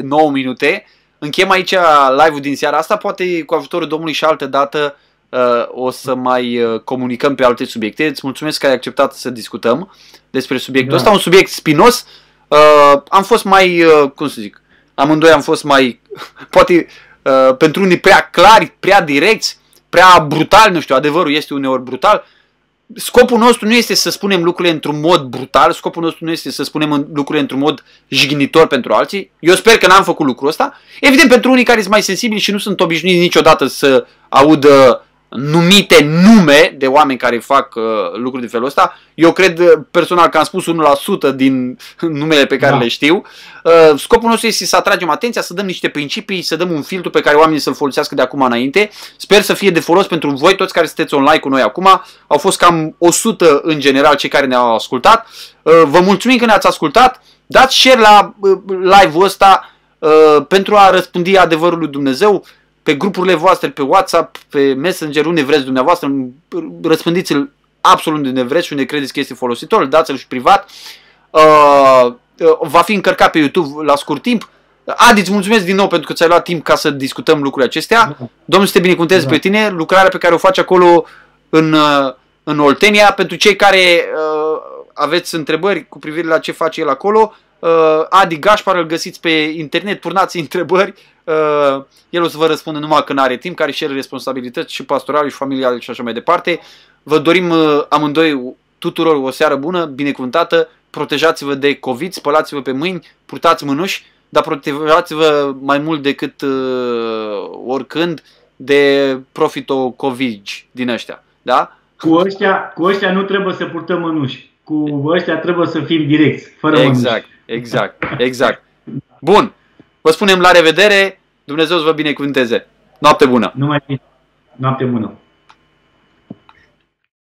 Speaker 1: 9 minute. Închem aici live-ul din seara asta, poate cu ajutorul Domnului și altă dată uh, o să mai uh, comunicăm pe alte subiecte. Îți mulțumesc că ai acceptat să discutăm despre subiectul da. ăsta, un subiect spinos. Uh, am fost mai, uh, cum să zic, amândoi am fost mai, poate uh, pentru unii prea clari, prea direcți, prea brutal, nu știu, adevărul este uneori brutal. Scopul nostru nu este să spunem lucrurile într-un mod brutal, scopul nostru nu este să spunem lucrurile într-un mod jignitor pentru alții. Eu sper că n-am făcut lucrul ăsta. Evident, pentru unii care sunt mai sensibili și nu sunt obișnuiți niciodată să audă numite nume de oameni care fac uh, lucruri de felul ăsta. Eu cred uh, personal că am spus 1% din numele pe care da. le știu. Uh, scopul nostru este să atragem atenția, să dăm niște principii, să dăm un filtru pe care oamenii să-l folosească de acum înainte. Sper să fie de folos pentru voi toți care sunteți online cu noi acum. Au fost cam 100 în general cei care ne-au ascultat. Uh, vă mulțumim că ne-ați ascultat. Dați share la uh, live-ul ăsta uh, pentru a răspândi adevărul lui Dumnezeu pe grupurile voastre, pe WhatsApp, pe Messenger, unde vreți dumneavoastră, răspândiți-l absolut unde vreți și unde credeți că este folositor, dați-l și privat. Uh, uh, va fi încărcat pe YouTube la scurt timp. Adi, îți mulțumesc din nou pentru că ți-ai luat timp ca să discutăm lucrurile acestea. Da. Domnul să te binecuvânteze da. pe tine, lucrarea pe care o faci acolo în, uh, în Oltenia. Pentru cei care uh, aveți întrebări cu privire la ce face el acolo, uh, Adi Gașpar îl găsiți pe internet, turnați întrebări Uh, el o să vă răspundă numai când are timp, care și el responsabilități și pastorale și familiale și așa mai departe. Vă dorim uh, amândoi tuturor o seară bună, binecuvântată, protejați-vă de COVID, spălați-vă pe mâini, purtați mânuși, dar protejați-vă mai mult decât uh, oricând de profito COVID din ăștia. Da?
Speaker 2: Cu ăștia, cu ăștia nu trebuie să purtăm mânuși. Cu ăștia trebuie să fim direcți, fără
Speaker 1: Exact,
Speaker 2: mânuși.
Speaker 1: Exact, exact. Bun. Vă spunem la revedere, Dumnezeu să vă binecuvânteze. Noapte bună!
Speaker 2: Numai Noapte bună!